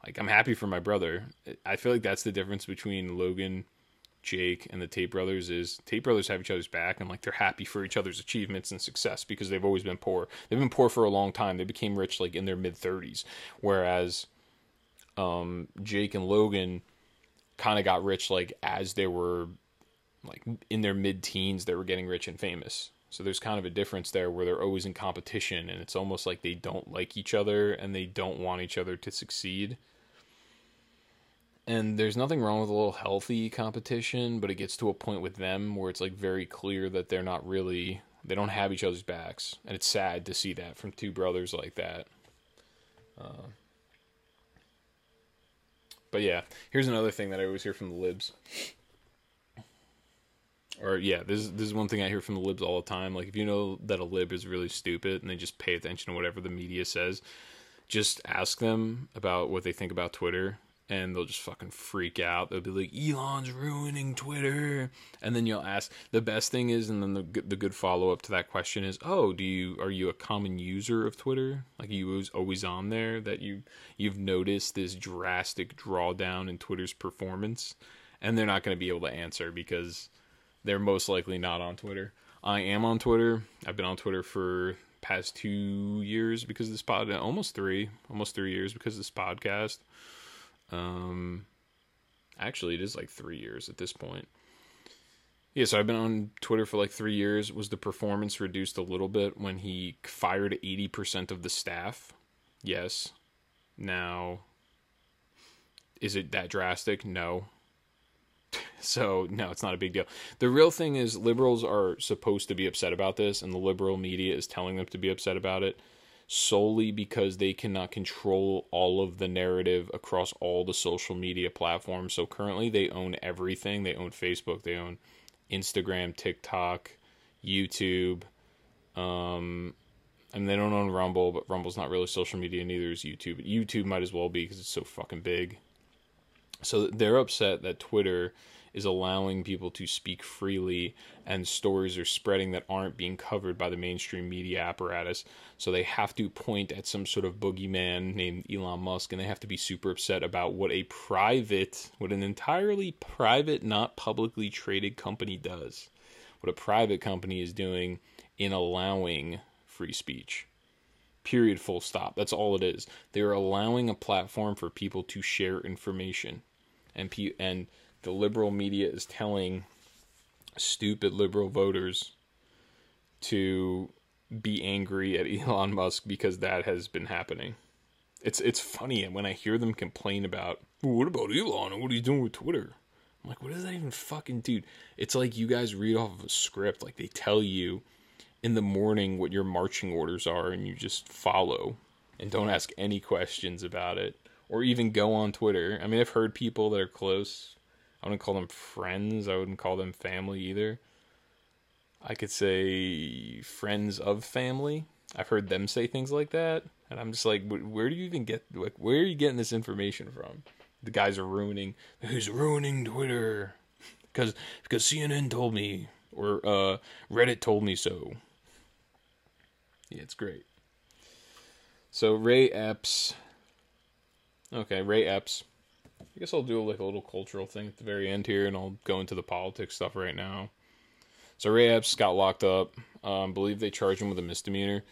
Like I'm happy for my brother. I feel like that's the difference between Logan, Jake, and the Tate brothers is Tate brothers have each other's back and like they're happy for each other's achievements and success because they've always been poor. They've been poor for a long time. They became rich like in their mid 30s, whereas um, Jake and Logan kind of got rich like as they were like in their mid teens they were getting rich and famous. So there's kind of a difference there where they're always in competition and it's almost like they don't like each other and they don't want each other to succeed. And there's nothing wrong with a little healthy competition but it gets to a point with them where it's like very clear that they're not really they don't have each other's backs. And it's sad to see that from two brothers like that. Uh, but yeah, here's another thing that I always hear from the libs. Or yeah, this is this is one thing I hear from the libs all the time. Like if you know that a lib is really stupid and they just pay attention to whatever the media says, just ask them about what they think about Twitter and they'll just fucking freak out. They'll be like, "Elon's ruining Twitter," and then you'll ask. The best thing is, and then the the good follow up to that question is, "Oh, do you are you a common user of Twitter? Like, you was always on there that you you've noticed this drastic drawdown in Twitter's performance?" And they're not going to be able to answer because they're most likely not on Twitter. I am on Twitter. I've been on Twitter for past two years because of this pod, almost three, almost three years because of this podcast. Um, actually, it is like three years at this point. Yeah, so I've been on Twitter for like three years. Was the performance reduced a little bit when he fired 80% of the staff? Yes. Now, is it that drastic? No. so, no, it's not a big deal. The real thing is, liberals are supposed to be upset about this, and the liberal media is telling them to be upset about it solely because they cannot control all of the narrative across all the social media platforms. So currently they own everything. They own Facebook, they own Instagram, TikTok, YouTube. Um, and they don't own Rumble, but Rumble's not really social media, neither is YouTube. YouTube might as well be because it's so fucking big. So they're upset that Twitter is allowing people to speak freely and stories are spreading that aren't being covered by the mainstream media apparatus. So they have to point at some sort of boogeyman named Elon Musk and they have to be super upset about what a private, what an entirely private, not publicly traded company does. What a private company is doing in allowing free speech. Period, full stop. That's all it is. They're allowing a platform for people to share information. And, pe- and the liberal media is telling stupid liberal voters to be angry at Elon Musk because that has been happening. It's it's funny when I hear them complain about well, what about Elon and what he's doing with Twitter. I'm like, what does that even fucking dude? It's like you guys read off of a script, like they tell you in the morning what your marching orders are and you just follow and don't ask any questions about it or even go on Twitter. I mean, I've heard people that are close I wouldn't call them friends. I wouldn't call them family either. I could say friends of family. I've heard them say things like that, and I'm just like, where do you even get like where are you getting this information from? The guys are ruining. Who's ruining Twitter? Because because CNN told me or uh, Reddit told me so. Yeah, it's great. So Ray Epps. Okay, Ray Epps I guess I'll do like a little cultural thing at the very end here, and I'll go into the politics stuff right now. So Ray Epps got locked up. Um, believe they charged him with a misdemeanor.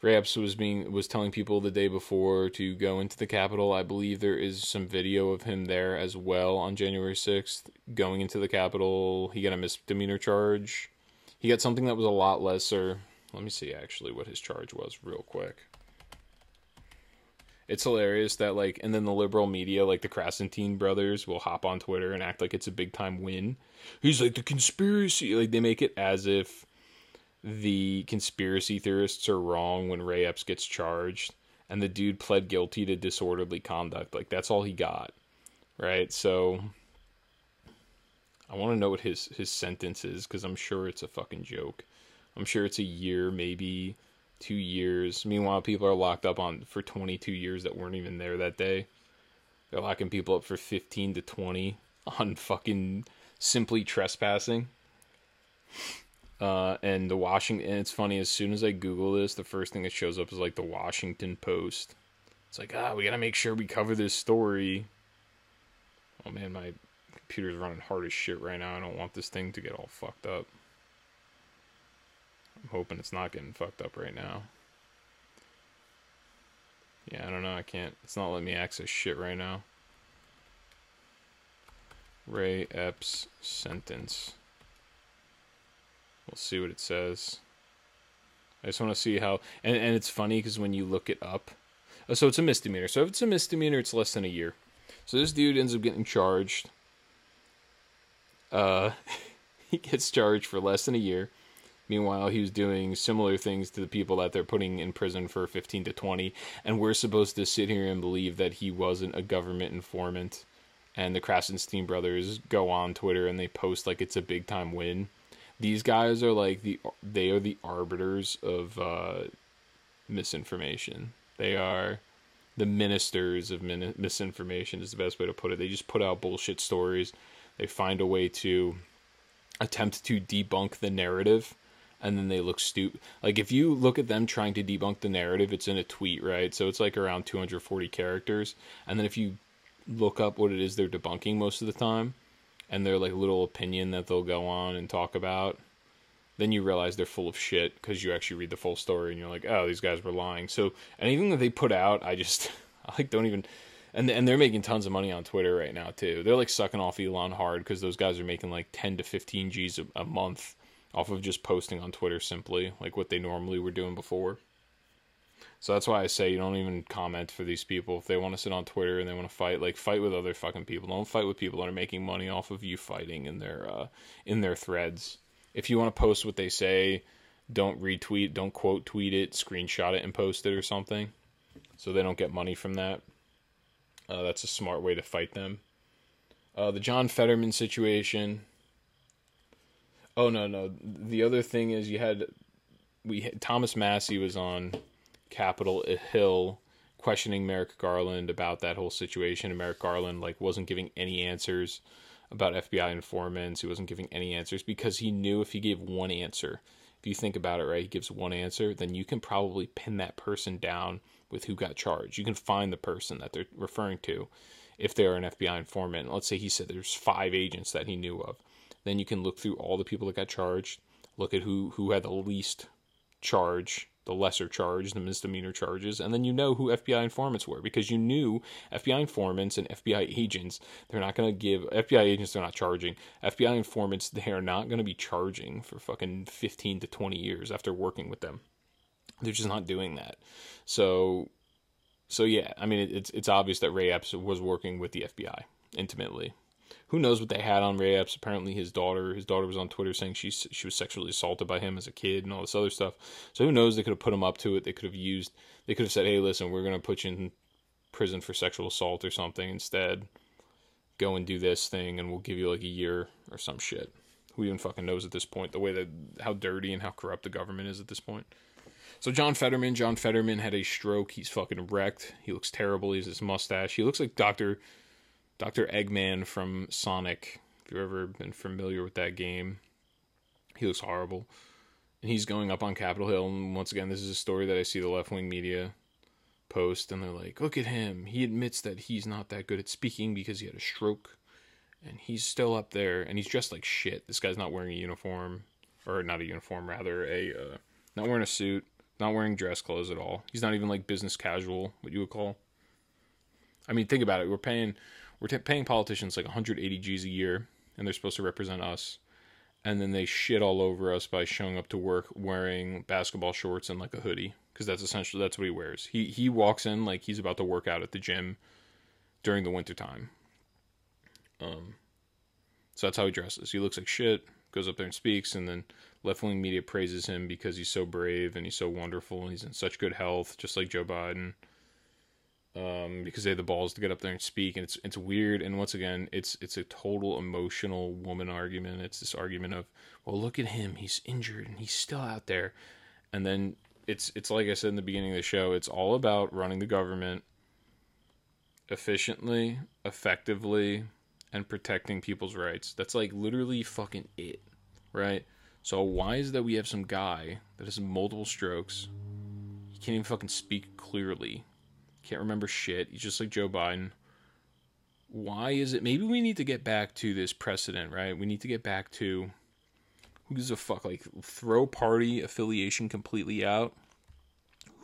Ray Epps was being was telling people the day before to go into the Capitol. I believe there is some video of him there as well on January sixth, going into the Capitol. He got a misdemeanor charge. He got something that was a lot lesser. Let me see actually what his charge was real quick it's hilarious that like and then the liberal media like the Krassenstein brothers will hop on Twitter and act like it's a big time win. He's like the conspiracy like they make it as if the conspiracy theorists are wrong when Ray Epps gets charged and the dude pled guilty to disorderly conduct. Like that's all he got. Right? So I want to know what his his sentence is cuz I'm sure it's a fucking joke. I'm sure it's a year maybe two years. Meanwhile, people are locked up on for 22 years that weren't even there that day. They're locking people up for 15 to 20 on fucking simply trespassing. Uh, and the Washington, and it's funny. As soon as I Google this, the first thing that shows up is like the Washington Post. It's like, ah, we gotta make sure we cover this story. Oh man, my computer's running hard as shit right now. I don't want this thing to get all fucked up. I'm hoping it's not getting fucked up right now. Yeah, I don't know. I can't. It's not letting me access shit right now. Ray Epps sentence. We'll see what it says. I just want to see how, and and it's funny because when you look it up, oh, so it's a misdemeanor. So if it's a misdemeanor, it's less than a year. So this dude ends up getting charged. Uh, he gets charged for less than a year. Meanwhile, he was doing similar things to the people that they're putting in prison for 15 to 20, and we're supposed to sit here and believe that he wasn't a government informant. And the Krassenstein brothers go on Twitter and they post like it's a big time win. These guys are like the they are the arbiters of uh, misinformation. They are the ministers of min- misinformation is the best way to put it. They just put out bullshit stories. They find a way to attempt to debunk the narrative and then they look stupid. Like if you look at them trying to debunk the narrative, it's in a tweet, right? So it's like around 240 characters. And then if you look up what it is they're debunking most of the time and their like little opinion that they'll go on and talk about, then you realize they're full of shit because you actually read the full story and you're like, oh, these guys were lying. So anything that they put out, I just I like don't even. And and they're making tons of money on Twitter right now too. They're like sucking off Elon hard because those guys are making like 10 to 15 G's a, a month off of just posting on Twitter simply, like what they normally were doing before. So that's why I say you don't even comment for these people. If they want to sit on Twitter and they want to fight, like fight with other fucking people. Don't fight with people that are making money off of you fighting in their uh, in their threads. If you want to post what they say, don't retweet, don't quote tweet it, screenshot it and post it or something, so they don't get money from that. Uh, that's a smart way to fight them. Uh, the John Fetterman situation. Oh no, no. The other thing is you had we Thomas Massie was on Capitol Hill questioning Merrick Garland about that whole situation, and Merrick Garland like wasn't giving any answers about FBI informants. He wasn't giving any answers because he knew if he gave one answer, if you think about it, right, he gives one answer, then you can probably pin that person down with who got charged. You can find the person that they're referring to if they're an FBI informant. Let's say he said there's five agents that he knew of. Then you can look through all the people that got charged, look at who who had the least charge, the lesser charge, the misdemeanor charges, and then you know who FBI informants were because you knew FBI informants and FBI agents. They're not going to give FBI agents. They're not charging FBI informants. They are not going to be charging for fucking fifteen to twenty years after working with them. They're just not doing that. So, so yeah, I mean, it, it's it's obvious that Ray Epps was working with the FBI intimately who knows what they had on Ray Epps? Apparently, his daughter, his daughter was on Twitter saying she she was sexually assaulted by him as a kid and all this other stuff. So who knows? They could have put him up to it. They could have used. They could have said, "Hey, listen, we're gonna put you in prison for sexual assault or something instead. Go and do this thing, and we'll give you like a year or some shit." Who even fucking knows at this point? The way that how dirty and how corrupt the government is at this point. So John Fetterman, John Fetterman had a stroke. He's fucking wrecked. He looks terrible. He has his mustache. He looks like Doctor Dr. Eggman from Sonic. If you've ever been familiar with that game, he looks horrible. And he's going up on Capitol Hill. And once again, this is a story that I see the left wing media post. And they're like, look at him. He admits that he's not that good at speaking because he had a stroke. And he's still up there. And he's dressed like shit. This guy's not wearing a uniform. Or not a uniform, rather. a uh, Not wearing a suit. Not wearing dress clothes at all. He's not even like business casual, what you would call. I mean, think about it. We're paying we're t- paying politicians like 180 G's a year, and they're supposed to represent us, and then they shit all over us by showing up to work wearing basketball shorts and like a hoodie, because that's essentially that's what he wears. He he walks in like he's about to work out at the gym during the winter time. Um, so that's how he dresses. He looks like shit. Goes up there and speaks, and then left wing media praises him because he's so brave and he's so wonderful and he's in such good health, just like Joe Biden um, because they have the balls to get up there and speak, and it's it's weird. And once again, it's it's a total emotional woman argument. It's this argument of, well, look at him, he's injured and he's still out there, and then it's it's like I said in the beginning of the show, it's all about running the government efficiently, effectively, and protecting people's rights. That's like literally fucking it, right? So why is that we have some guy that has multiple strokes? He can't even fucking speak clearly. Can't remember shit. He's just like Joe Biden. Why is it? Maybe we need to get back to this precedent, right? We need to get back to who gives a fuck? Like throw party affiliation completely out.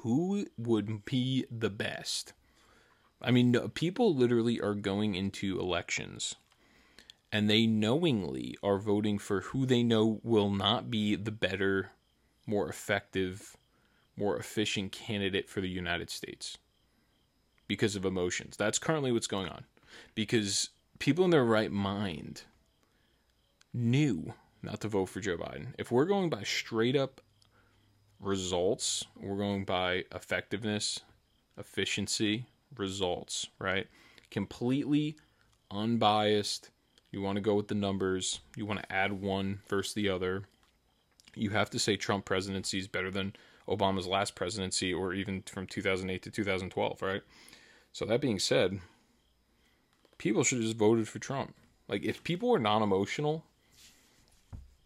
Who would be the best? I mean, people literally are going into elections and they knowingly are voting for who they know will not be the better, more effective, more efficient candidate for the United States because of emotions. That's currently what's going on. Because people in their right mind knew not to vote for Joe Biden. If we're going by straight up results, we're going by effectiveness, efficiency, results, right? Completely unbiased. You want to go with the numbers. You want to add one versus the other. You have to say Trump presidency is better than Obama's last presidency or even from 2008 to 2012, right? So that being said, people should have just voted for Trump. Like if people were non-emotional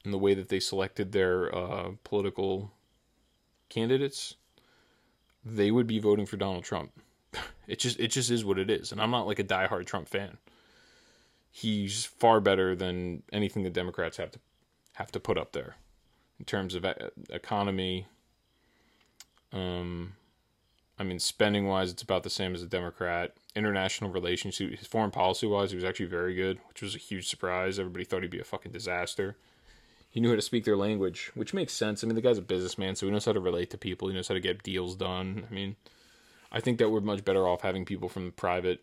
in the way that they selected their uh, political candidates, they would be voting for Donald Trump. It just it just is what it is, and I'm not like a diehard Trump fan. He's far better than anything the Democrats have to have to put up there in terms of economy. Um, I mean, spending wise, it's about the same as a Democrat. International relations, his foreign policy wise, he was actually very good, which was a huge surprise. Everybody thought he'd be a fucking disaster. He knew how to speak their language, which makes sense. I mean, the guy's a businessman, so he knows how to relate to people. He knows how to get deals done. I mean, I think that we're much better off having people from the private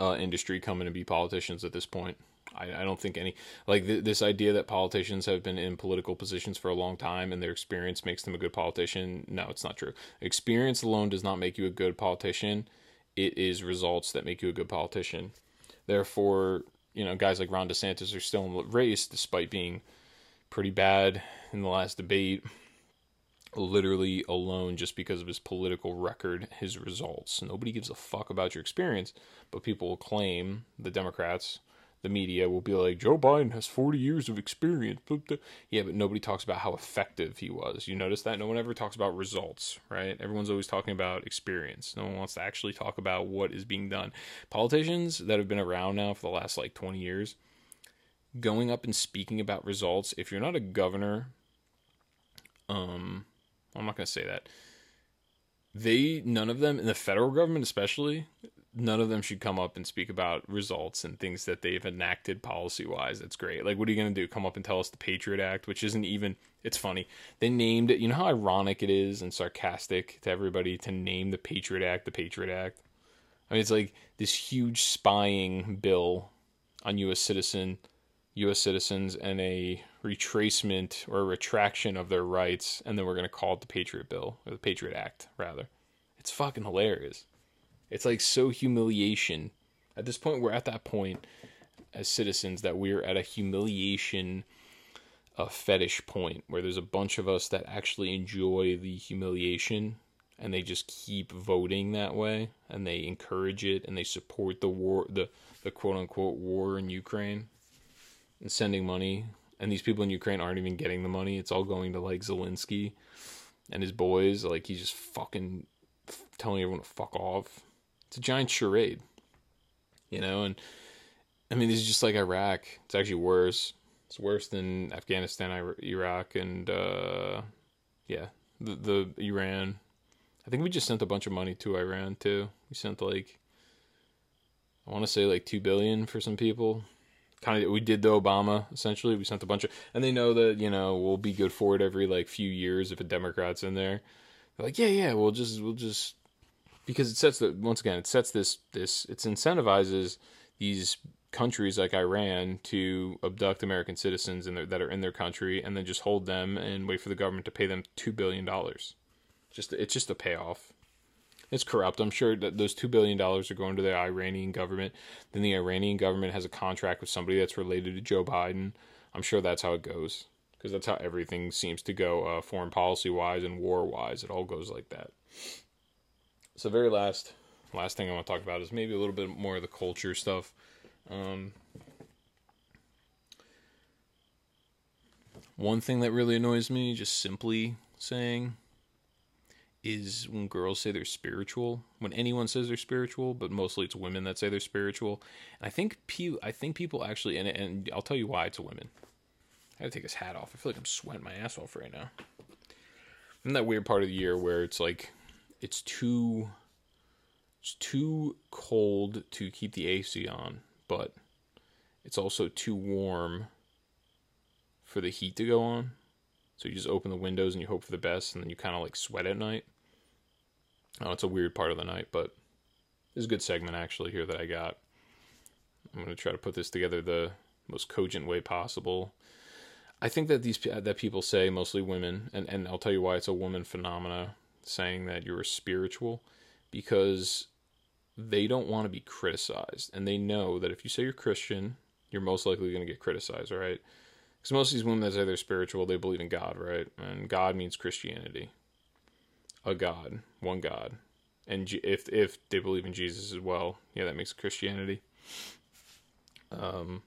uh, industry come in and be politicians at this point. I, I don't think any like th- this idea that politicians have been in political positions for a long time and their experience makes them a good politician. No, it's not true. Experience alone does not make you a good politician. It is results that make you a good politician. Therefore, you know, guys like Ron DeSantis are still in the race despite being pretty bad in the last debate literally alone just because of his political record, his results. Nobody gives a fuck about your experience, but people will claim, the Democrats, the media will be like, Joe Biden has 40 years of experience. Yeah, but nobody talks about how effective he was. You notice that? No one ever talks about results, right? Everyone's always talking about experience. No one wants to actually talk about what is being done. Politicians that have been around now for the last like 20 years, going up and speaking about results, if you're not a governor, um, I'm not going to say that. They, none of them, in the federal government especially, none of them should come up and speak about results and things that they've enacted policy wise. That's great. Like, what are you going to do? Come up and tell us the Patriot Act, which isn't even, it's funny. They named it, you know how ironic it is and sarcastic to everybody to name the Patriot Act the Patriot Act? I mean, it's like this huge spying bill on U.S. citizen, U.S. citizens, and a retracement or a retraction of their rights, and then we're going to call it the Patriot Bill or the Patriot Act, rather. It's fucking hilarious. It's like so humiliation. At this point, we're at that point as citizens that we're at a humiliation a fetish point where there's a bunch of us that actually enjoy the humiliation and they just keep voting that way and they encourage it and they support the war the the quote unquote war in Ukraine and sending money and these people in Ukraine aren't even getting the money. It's all going to like Zelensky and his boys. Like he's just fucking telling everyone to fuck off. It's a giant charade, you know. And I mean, this is just like Iraq. It's actually worse. It's worse than Afghanistan, Iraq, and uh, yeah, the the Iran. I think we just sent a bunch of money to Iran too. We sent like I want to say like two billion for some people kind of we did the Obama essentially. We sent a bunch of, and they know that you know we'll be good for it every like few years if a Democrat's in there. They're like, yeah, yeah, we'll just we'll just because it sets the once again it sets this this it incentivizes these countries like Iran to abduct American citizens in their, that are in their country and then just hold them and wait for the government to pay them two billion dollars. Just it's just a payoff it's corrupt. I'm sure that those two billion dollars are going to the Iranian government. Then the Iranian government has a contract with somebody that's related to Joe Biden. I'm sure that's how it goes because that's how everything seems to go, uh, foreign policy wise and war wise. It all goes like that. So, very last, last thing I want to talk about is maybe a little bit more of the culture stuff. Um, one thing that really annoys me, just simply saying, is when girls say they're spiritual. When anyone says they're spiritual, but mostly it's women that say they're spiritual. And I think pe- I think people actually, and and I'll tell you why it's women. I gotta take this hat off. I feel like I'm sweating my ass off right now. I'm that weird part of the year where it's like it's too it's too cold to keep the AC on, but it's also too warm for the heat to go on. So you just open the windows and you hope for the best, and then you kind of like sweat at night. Oh, it's a weird part of the night, but this is a good segment actually here that I got. I'm gonna try to put this together the most cogent way possible. I think that these that people say mostly women, and and I'll tell you why it's a woman phenomena saying that you're spiritual, because they don't want to be criticized, and they know that if you say you're Christian, you're most likely going to get criticized, right? Because most of these women that say they're spiritual, they believe in God, right? And God means Christianity, a God, one God, and if if they believe in Jesus as well, yeah, that makes Christianity. Um,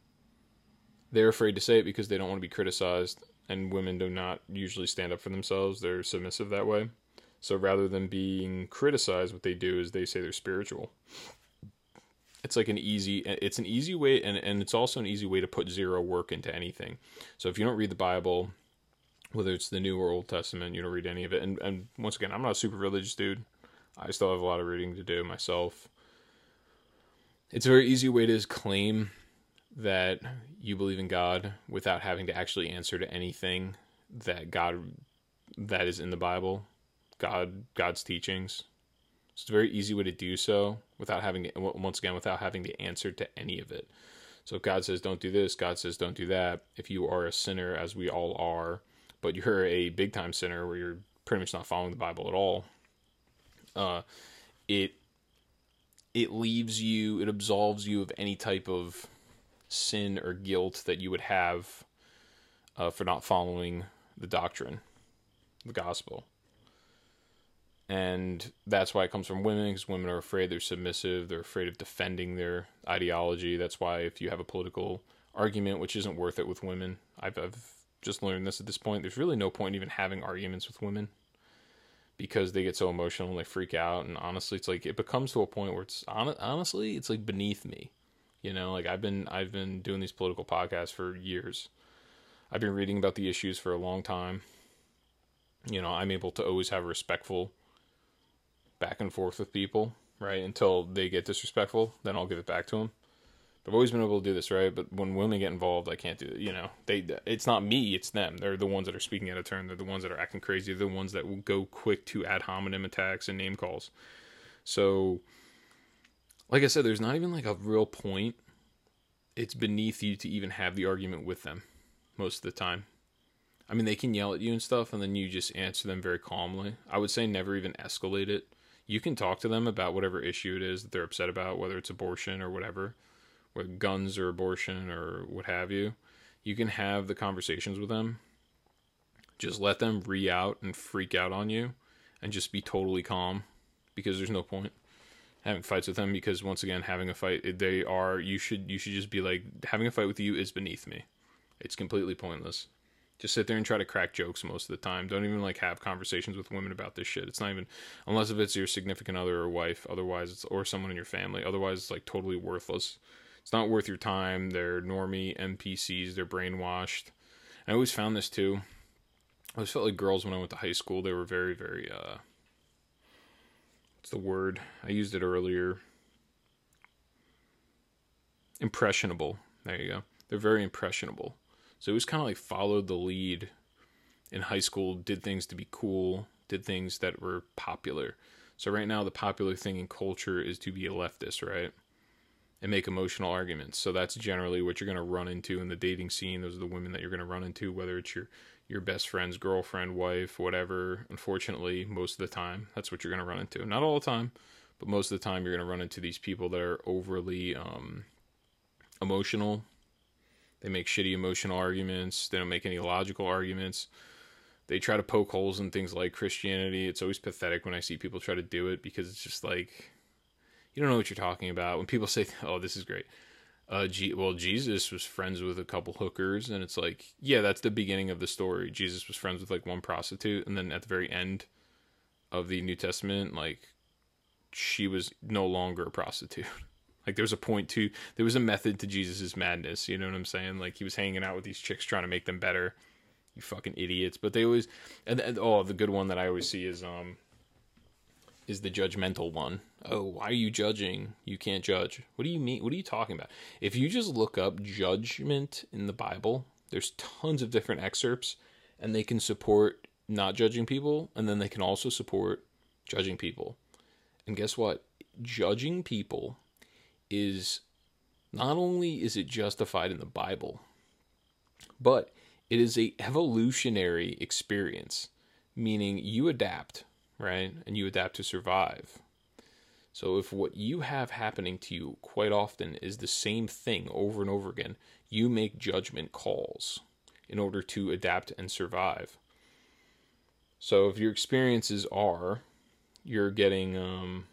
they're afraid to say it because they don't want to be criticized, and women do not usually stand up for themselves. They're submissive that way. So rather than being criticized, what they do is they say they're spiritual. It's like an easy, it's an easy way, and, and it's also an easy way to put zero work into anything. So if you don't read the Bible, whether it's the New or Old Testament, you don't read any of it. And, and once again, I'm not a super religious dude. I still have a lot of reading to do myself. It's a very easy way to claim that you believe in God without having to actually answer to anything that God that is in the Bible. God God's teachings. It's a very easy way to do so without having once again without having to answer to any of it. So if God says don't do this, God says don't do that. If you are a sinner, as we all are, but you're a big time sinner where you're pretty much not following the Bible at all, uh, it it leaves you, it absolves you of any type of sin or guilt that you would have uh, for not following the doctrine, the gospel and that's why it comes from women because women are afraid they're submissive they're afraid of defending their ideology. That's why if you have a political argument which isn't worth it with women i've, I've just learned this at this point there's really no point even having arguments with women because they get so emotional and they freak out. And honestly it's like it becomes to a point where it's honestly it's like beneath me you know? Like i've been i've been doing these political podcasts for years. I've been reading about the issues for a long time. You know i'm able to always have respectful back and forth with people, right? Until they get disrespectful, then I'll give it back to them. I've always been able to do this, right? But when women get involved, I can't do it. You know, they it's not me, it's them. They're the ones that are speaking out of turn. They're the ones that are acting crazy. They're the ones that will go quick to ad hominem attacks and name calls. So, like I said, there's not even like a real point. It's beneath you to even have the argument with them most of the time. I mean, they can yell at you and stuff, and then you just answer them very calmly. I would say never even escalate it you can talk to them about whatever issue it is that they're upset about, whether it's abortion or whatever, with guns or abortion or what have you. You can have the conversations with them. Just let them re out and freak out on you and just be totally calm because there's no point having fights with them because once again having a fight they are you should you should just be like having a fight with you is beneath me. It's completely pointless. Just sit there and try to crack jokes most of the time. Don't even like have conversations with women about this shit. It's not even unless if it's your significant other or wife. Otherwise, it's or someone in your family. Otherwise, it's like totally worthless. It's not worth your time. They're normie NPCs. They're brainwashed. I always found this too. I always felt like girls when I went to high school. They were very, very. uh What's the word? I used it earlier. Impressionable. There you go. They're very impressionable so it was kind of like followed the lead in high school, did things to be cool, did things that were popular. So right now the popular thing in culture is to be a leftist, right? And make emotional arguments. So that's generally what you're going to run into in the dating scene. Those are the women that you're going to run into, whether it's your your best friend's girlfriend, wife, whatever. Unfortunately, most of the time, that's what you're going to run into. Not all the time, but most of the time, you're going to run into these people that are overly um, emotional they make shitty emotional arguments. They don't make any logical arguments. They try to poke holes in things like Christianity. It's always pathetic when I see people try to do it because it's just like you don't know what you're talking about. When people say, "Oh, this is great," Uh, G- well, Jesus was friends with a couple hookers, and it's like, yeah, that's the beginning of the story. Jesus was friends with like one prostitute, and then at the very end of the New Testament, like she was no longer a prostitute. Like there was a point to there was a method to Jesus's madness. You know what I'm saying? Like he was hanging out with these chicks trying to make them better. You fucking idiots. But they always and, and oh the good one that I always see is um is the judgmental one. Oh, why are you judging? You can't judge. What do you mean? What are you talking about? If you just look up judgment in the Bible, there's tons of different excerpts and they can support not judging people and then they can also support judging people. And guess what? Judging people is not only is it justified in the Bible, but it is a evolutionary experience, meaning you adapt, right? And you adapt to survive. So if what you have happening to you quite often is the same thing over and over again, you make judgment calls in order to adapt and survive. So if your experiences are you're getting um,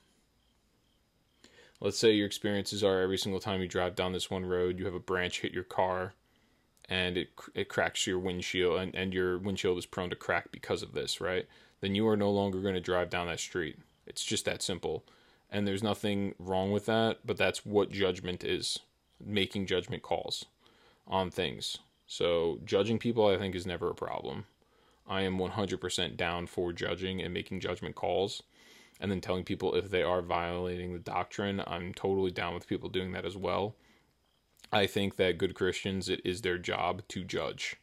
let's say your experiences are every single time you drive down this one road, you have a branch hit your car and it it cracks your windshield and, and your windshield is prone to crack because of this, right? Then you are no longer going to drive down that street. It's just that simple. And there's nothing wrong with that, but that's what judgment is making judgment calls on things. So, judging people, I think, is never a problem. I am 100% down for judging and making judgment calls and then telling people if they are violating the doctrine. I'm totally down with people doing that as well. I think that good Christians, it is their job to judge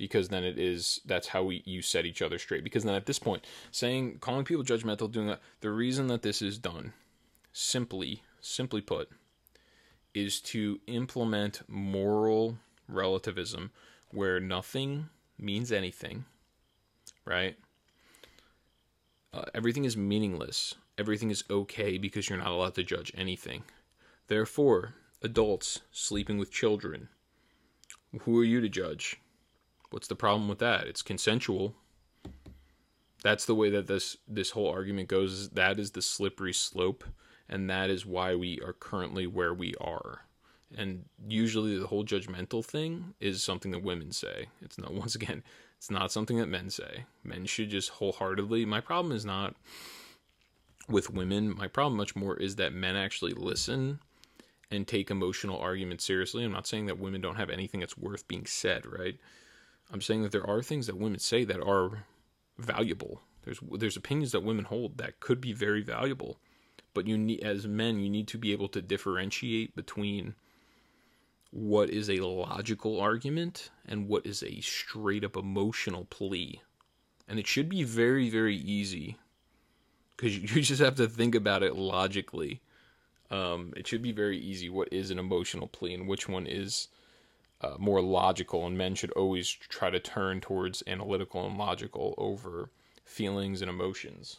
because then it is that's how we you set each other straight because then at this point saying calling people judgmental doing that the reason that this is done simply simply put is to implement moral relativism where nothing means anything right uh, everything is meaningless. Everything is okay because you're not allowed to judge anything. Therefore, adults sleeping with children, who are you to judge? What's the problem with that? It's consensual. That's the way that this this whole argument goes. That is the slippery slope, and that is why we are currently where we are. And usually, the whole judgmental thing is something that women say. It's not once again it's not something that men say. Men should just wholeheartedly. My problem is not with women. My problem much more is that men actually listen and take emotional arguments seriously. I'm not saying that women don't have anything that's worth being said, right? I'm saying that there are things that women say that are valuable. There's there's opinions that women hold that could be very valuable. But you need as men, you need to be able to differentiate between what is a logical argument and what is a straight up emotional plea. And it should be very, very easy because you just have to think about it logically. Um, it should be very easy what is an emotional plea and which one is uh, more logical. And men should always try to turn towards analytical and logical over feelings and emotions.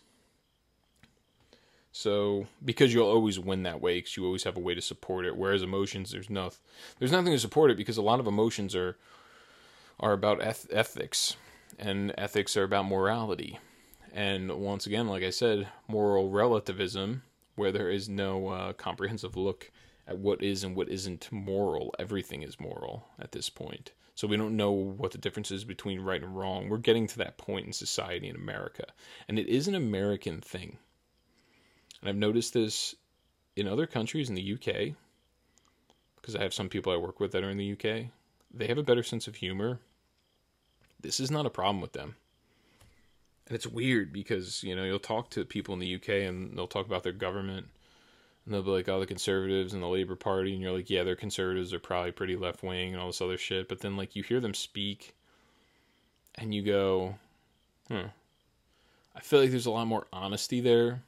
So because you'll always win that way, because you always have a way to support it. Whereas emotions, there's no, there's nothing to support it because a lot of emotions are are about eth- ethics, and ethics are about morality. And once again, like I said, moral relativism, where there is no uh, comprehensive look at what is and what isn't moral. Everything is moral at this point. So we don't know what the difference is between right and wrong. We're getting to that point in society in America. And it is an American thing. And I've noticed this in other countries in the UK, because I have some people I work with that are in the UK. They have a better sense of humor. This is not a problem with them. And it's weird because, you know, you'll talk to people in the UK and they'll talk about their government and they'll be like, oh, the conservatives and the Labour Party. And you're like, yeah, their conservatives are probably pretty left wing and all this other shit. But then, like, you hear them speak and you go, hmm. I feel like there's a lot more honesty there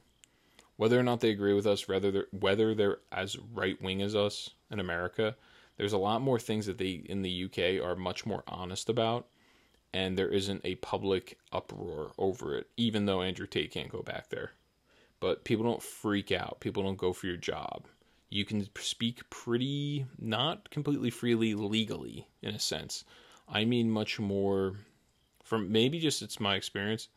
whether or not they agree with us, whether they're, whether they're as right wing as us in America, there's a lot more things that they in the UK are much more honest about, and there isn't a public uproar over it, even though Andrew Tate can't go back there. But people don't freak out. People don't go for your job. You can speak pretty, not completely freely legally, in a sense. I mean, much more from maybe just it's my experience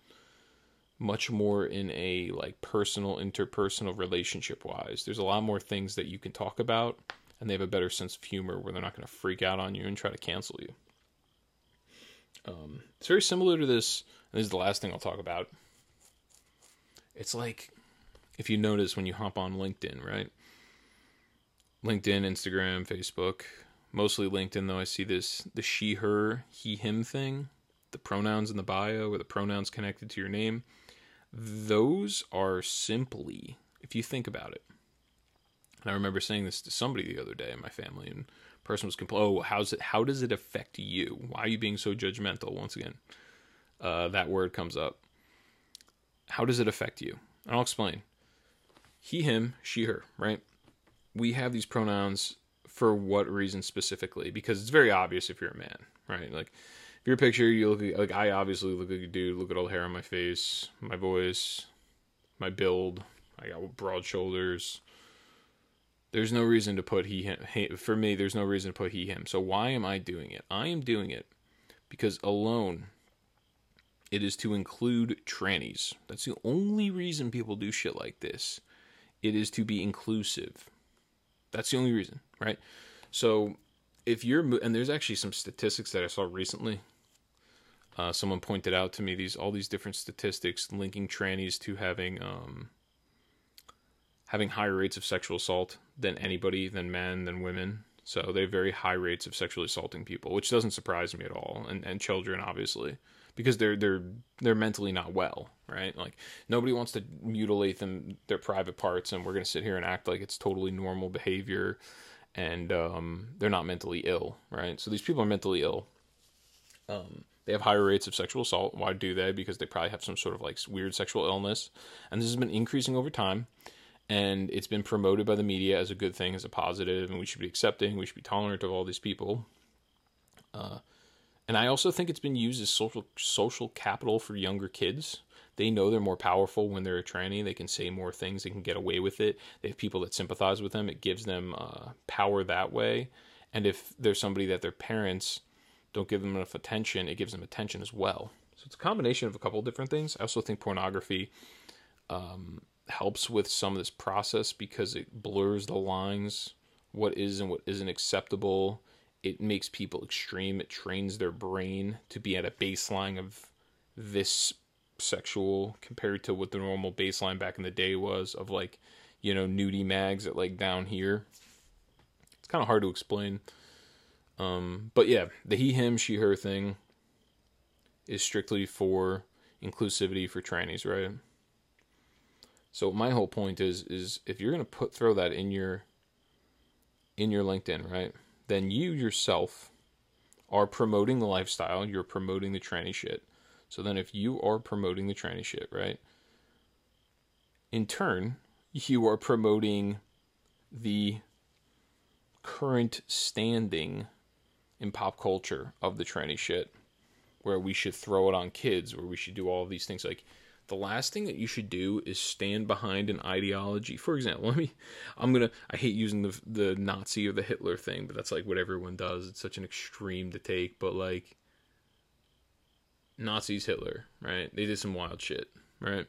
much more in a like personal interpersonal relationship wise there's a lot more things that you can talk about and they have a better sense of humor where they're not going to freak out on you and try to cancel you. Um, it's very similar to this. this is the last thing I'll talk about. It's like if you notice when you hop on LinkedIn, right? LinkedIn, Instagram, Facebook, mostly LinkedIn though. I see this the she, her, he, him thing, the pronouns in the bio or the pronouns connected to your name. Those are simply, if you think about it, and I remember saying this to somebody the other day in my family, and person was complaining, "Oh, how's it? How does it affect you? Why are you being so judgmental?" Once again, uh, that word comes up. How does it affect you? And I'll explain. He, him, she, her. Right? We have these pronouns for what reason specifically? Because it's very obvious if you're a man, right? Like your picture, you look like I obviously look like a dude. Look at all the hair on my face, my voice, my build. I got broad shoulders there's no reason to put he him. For me, there's no reason to put he him. So why am I doing it? I am doing it because alone it is to include trannies. That's the only reason people do shit like this. It is to be inclusive. That's the only reason, right? So if you're and there's actually some statistics that I saw recently. Uh, someone pointed out to me these all these different statistics linking trannies to having um, having higher rates of sexual assault than anybody, than men, than women. So they have very high rates of sexually assaulting people, which doesn't surprise me at all, and and children obviously because they're they're they're mentally not well, right? Like nobody wants to mutilate them their private parts, and we're gonna sit here and act like it's totally normal behavior, and um, they're not mentally ill, right? So these people are mentally ill. Um, they have higher rates of sexual assault. Why do they? Because they probably have some sort of like weird sexual illness, and this has been increasing over time and it's been promoted by the media as a good thing, as a positive, and we should be accepting, we should be tolerant of all these people. Uh, and I also think it's been used as social social capital for younger kids. They know they're more powerful when they're a tranny. They can say more things. They can get away with it. They have people that sympathize with them. It gives them uh, power that way. And if there's somebody that their parents don't give them enough attention, it gives them attention as well. So it's a combination of a couple of different things. I also think pornography um, helps with some of this process because it blurs the lines what is and what isn't acceptable it makes people extreme it trains their brain to be at a baseline of this sexual compared to what the normal baseline back in the day was of like you know nudie mags at like down here it's kind of hard to explain um but yeah the he him she her thing is strictly for inclusivity for trannies right so my whole point is is if you're to put throw that in your in your LinkedIn, right? Then you yourself are promoting the lifestyle, you're promoting the tranny shit. So then if you are promoting the tranny shit, right? In turn, you are promoting the current standing in pop culture of the tranny shit where we should throw it on kids, where we should do all these things like the last thing that you should do is stand behind an ideology. For example, let me I'm to I hate using the the Nazi or the Hitler thing, but that's like what everyone does. It's such an extreme to take, but like Nazis Hitler, right? They did some wild shit, right?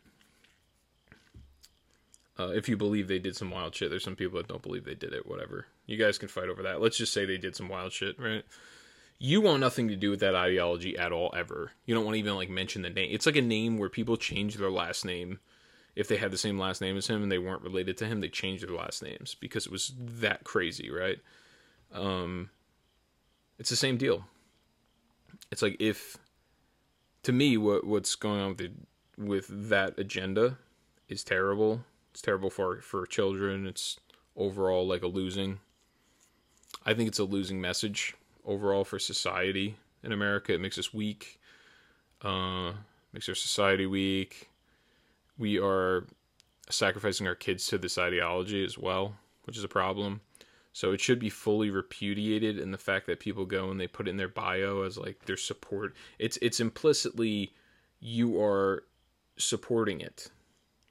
Uh, if you believe they did some wild shit, there's some people that don't believe they did it. Whatever. You guys can fight over that. Let's just say they did some wild shit, right? you want nothing to do with that ideology at all ever. You don't want to even like mention the name. It's like a name where people change their last name if they had the same last name as him and they weren't related to him, they changed their last names because it was that crazy, right? Um it's the same deal. It's like if to me what what's going on with the, with that agenda is terrible. It's terrible for for children. It's overall like a losing I think it's a losing message overall for society in America. It makes us weak. Uh, makes our society weak. We are sacrificing our kids to this ideology as well, which is a problem. So it should be fully repudiated in the fact that people go and they put in their bio as like their support. It's it's implicitly you are supporting it,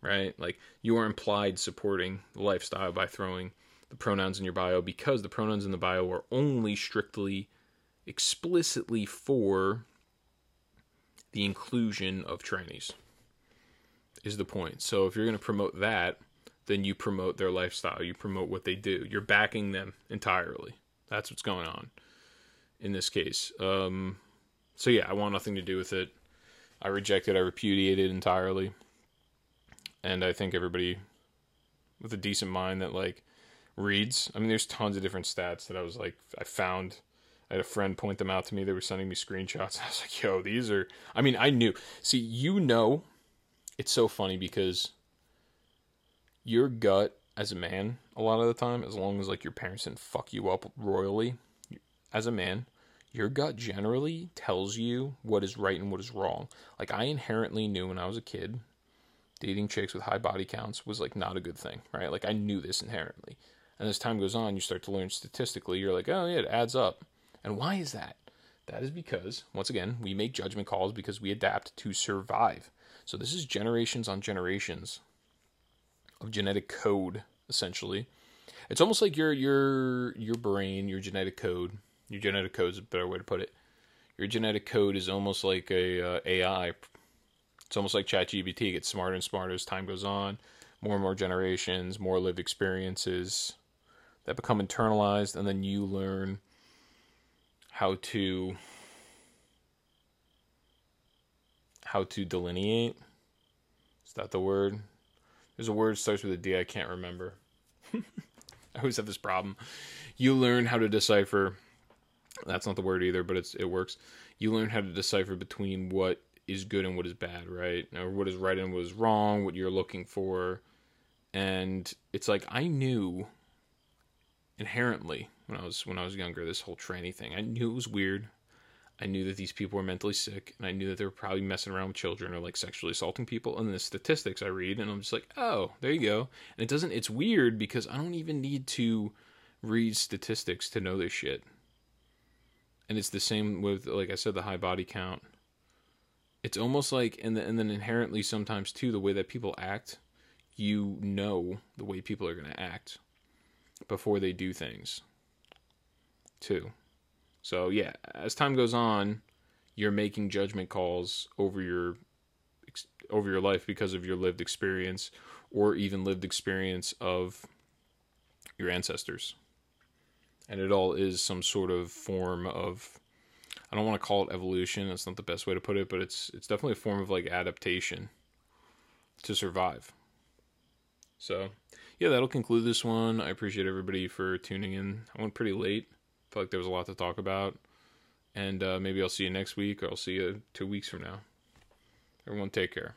right? Like you are implied supporting the lifestyle by throwing the pronouns in your bio because the pronouns in the bio are only strictly explicitly for the inclusion of trannies is the point. So if you're going to promote that, then you promote their lifestyle. You promote what they do. You're backing them entirely. That's what's going on in this case. Um, so yeah, I want nothing to do with it. I reject it. I repudiate it entirely. And I think everybody with a decent mind that like reads. I mean, there's tons of different stats that I was like, I found. I had a friend point them out to me. They were sending me screenshots. I was like, yo, these are. I mean, I knew. See, you know, it's so funny because your gut as a man, a lot of the time, as long as like your parents didn't fuck you up royally, as a man, your gut generally tells you what is right and what is wrong. Like I inherently knew when I was a kid, dating chicks with high body counts was like not a good thing, right? Like I knew this inherently. And as time goes on, you start to learn statistically, you're like, oh yeah, it adds up. And why is that? That is because, once again, we make judgment calls because we adapt to survive. So this is generations on generations of genetic code, essentially. It's almost like your your your brain, your genetic code. Your genetic code is a better way to put it. Your genetic code is almost like a uh, AI. It's almost like ChatGPT gets smarter and smarter as time goes on. More and more generations, more lived experiences that become internalized, and then you learn how to how to delineate. Is that the word? There's a word starts with a D I can't remember. I always have this problem. You learn how to decipher. That's not the word either, but it's it works. You learn how to decipher between what is good and what is bad, right? Or what is right and what is wrong, what you're looking for. And it's like I knew inherently when I was when I was younger this whole tranny thing. I knew it was weird. I knew that these people were mentally sick, and I knew that they were probably messing around with children or like sexually assaulting people. And the statistics I read, and I'm just like, oh, there you go. And it doesn't. It's weird because I don't even need to read statistics to know this shit. And it's the same with, like I said, the high body count. It's almost like, and, the, and then inherently sometimes too, the way that people act, you know the way people are going to act before they do things, too. So yeah, as time goes on, you're making judgment calls over your over your life because of your lived experience or even lived experience of your ancestors. And it all is some sort of form of I don't want to call it evolution, that's not the best way to put it, but it's it's definitely a form of like adaptation to survive. So, yeah, that'll conclude this one. I appreciate everybody for tuning in. I went pretty late I felt like there was a lot to talk about. And uh, maybe I'll see you next week or I'll see you two weeks from now. Everyone, take care.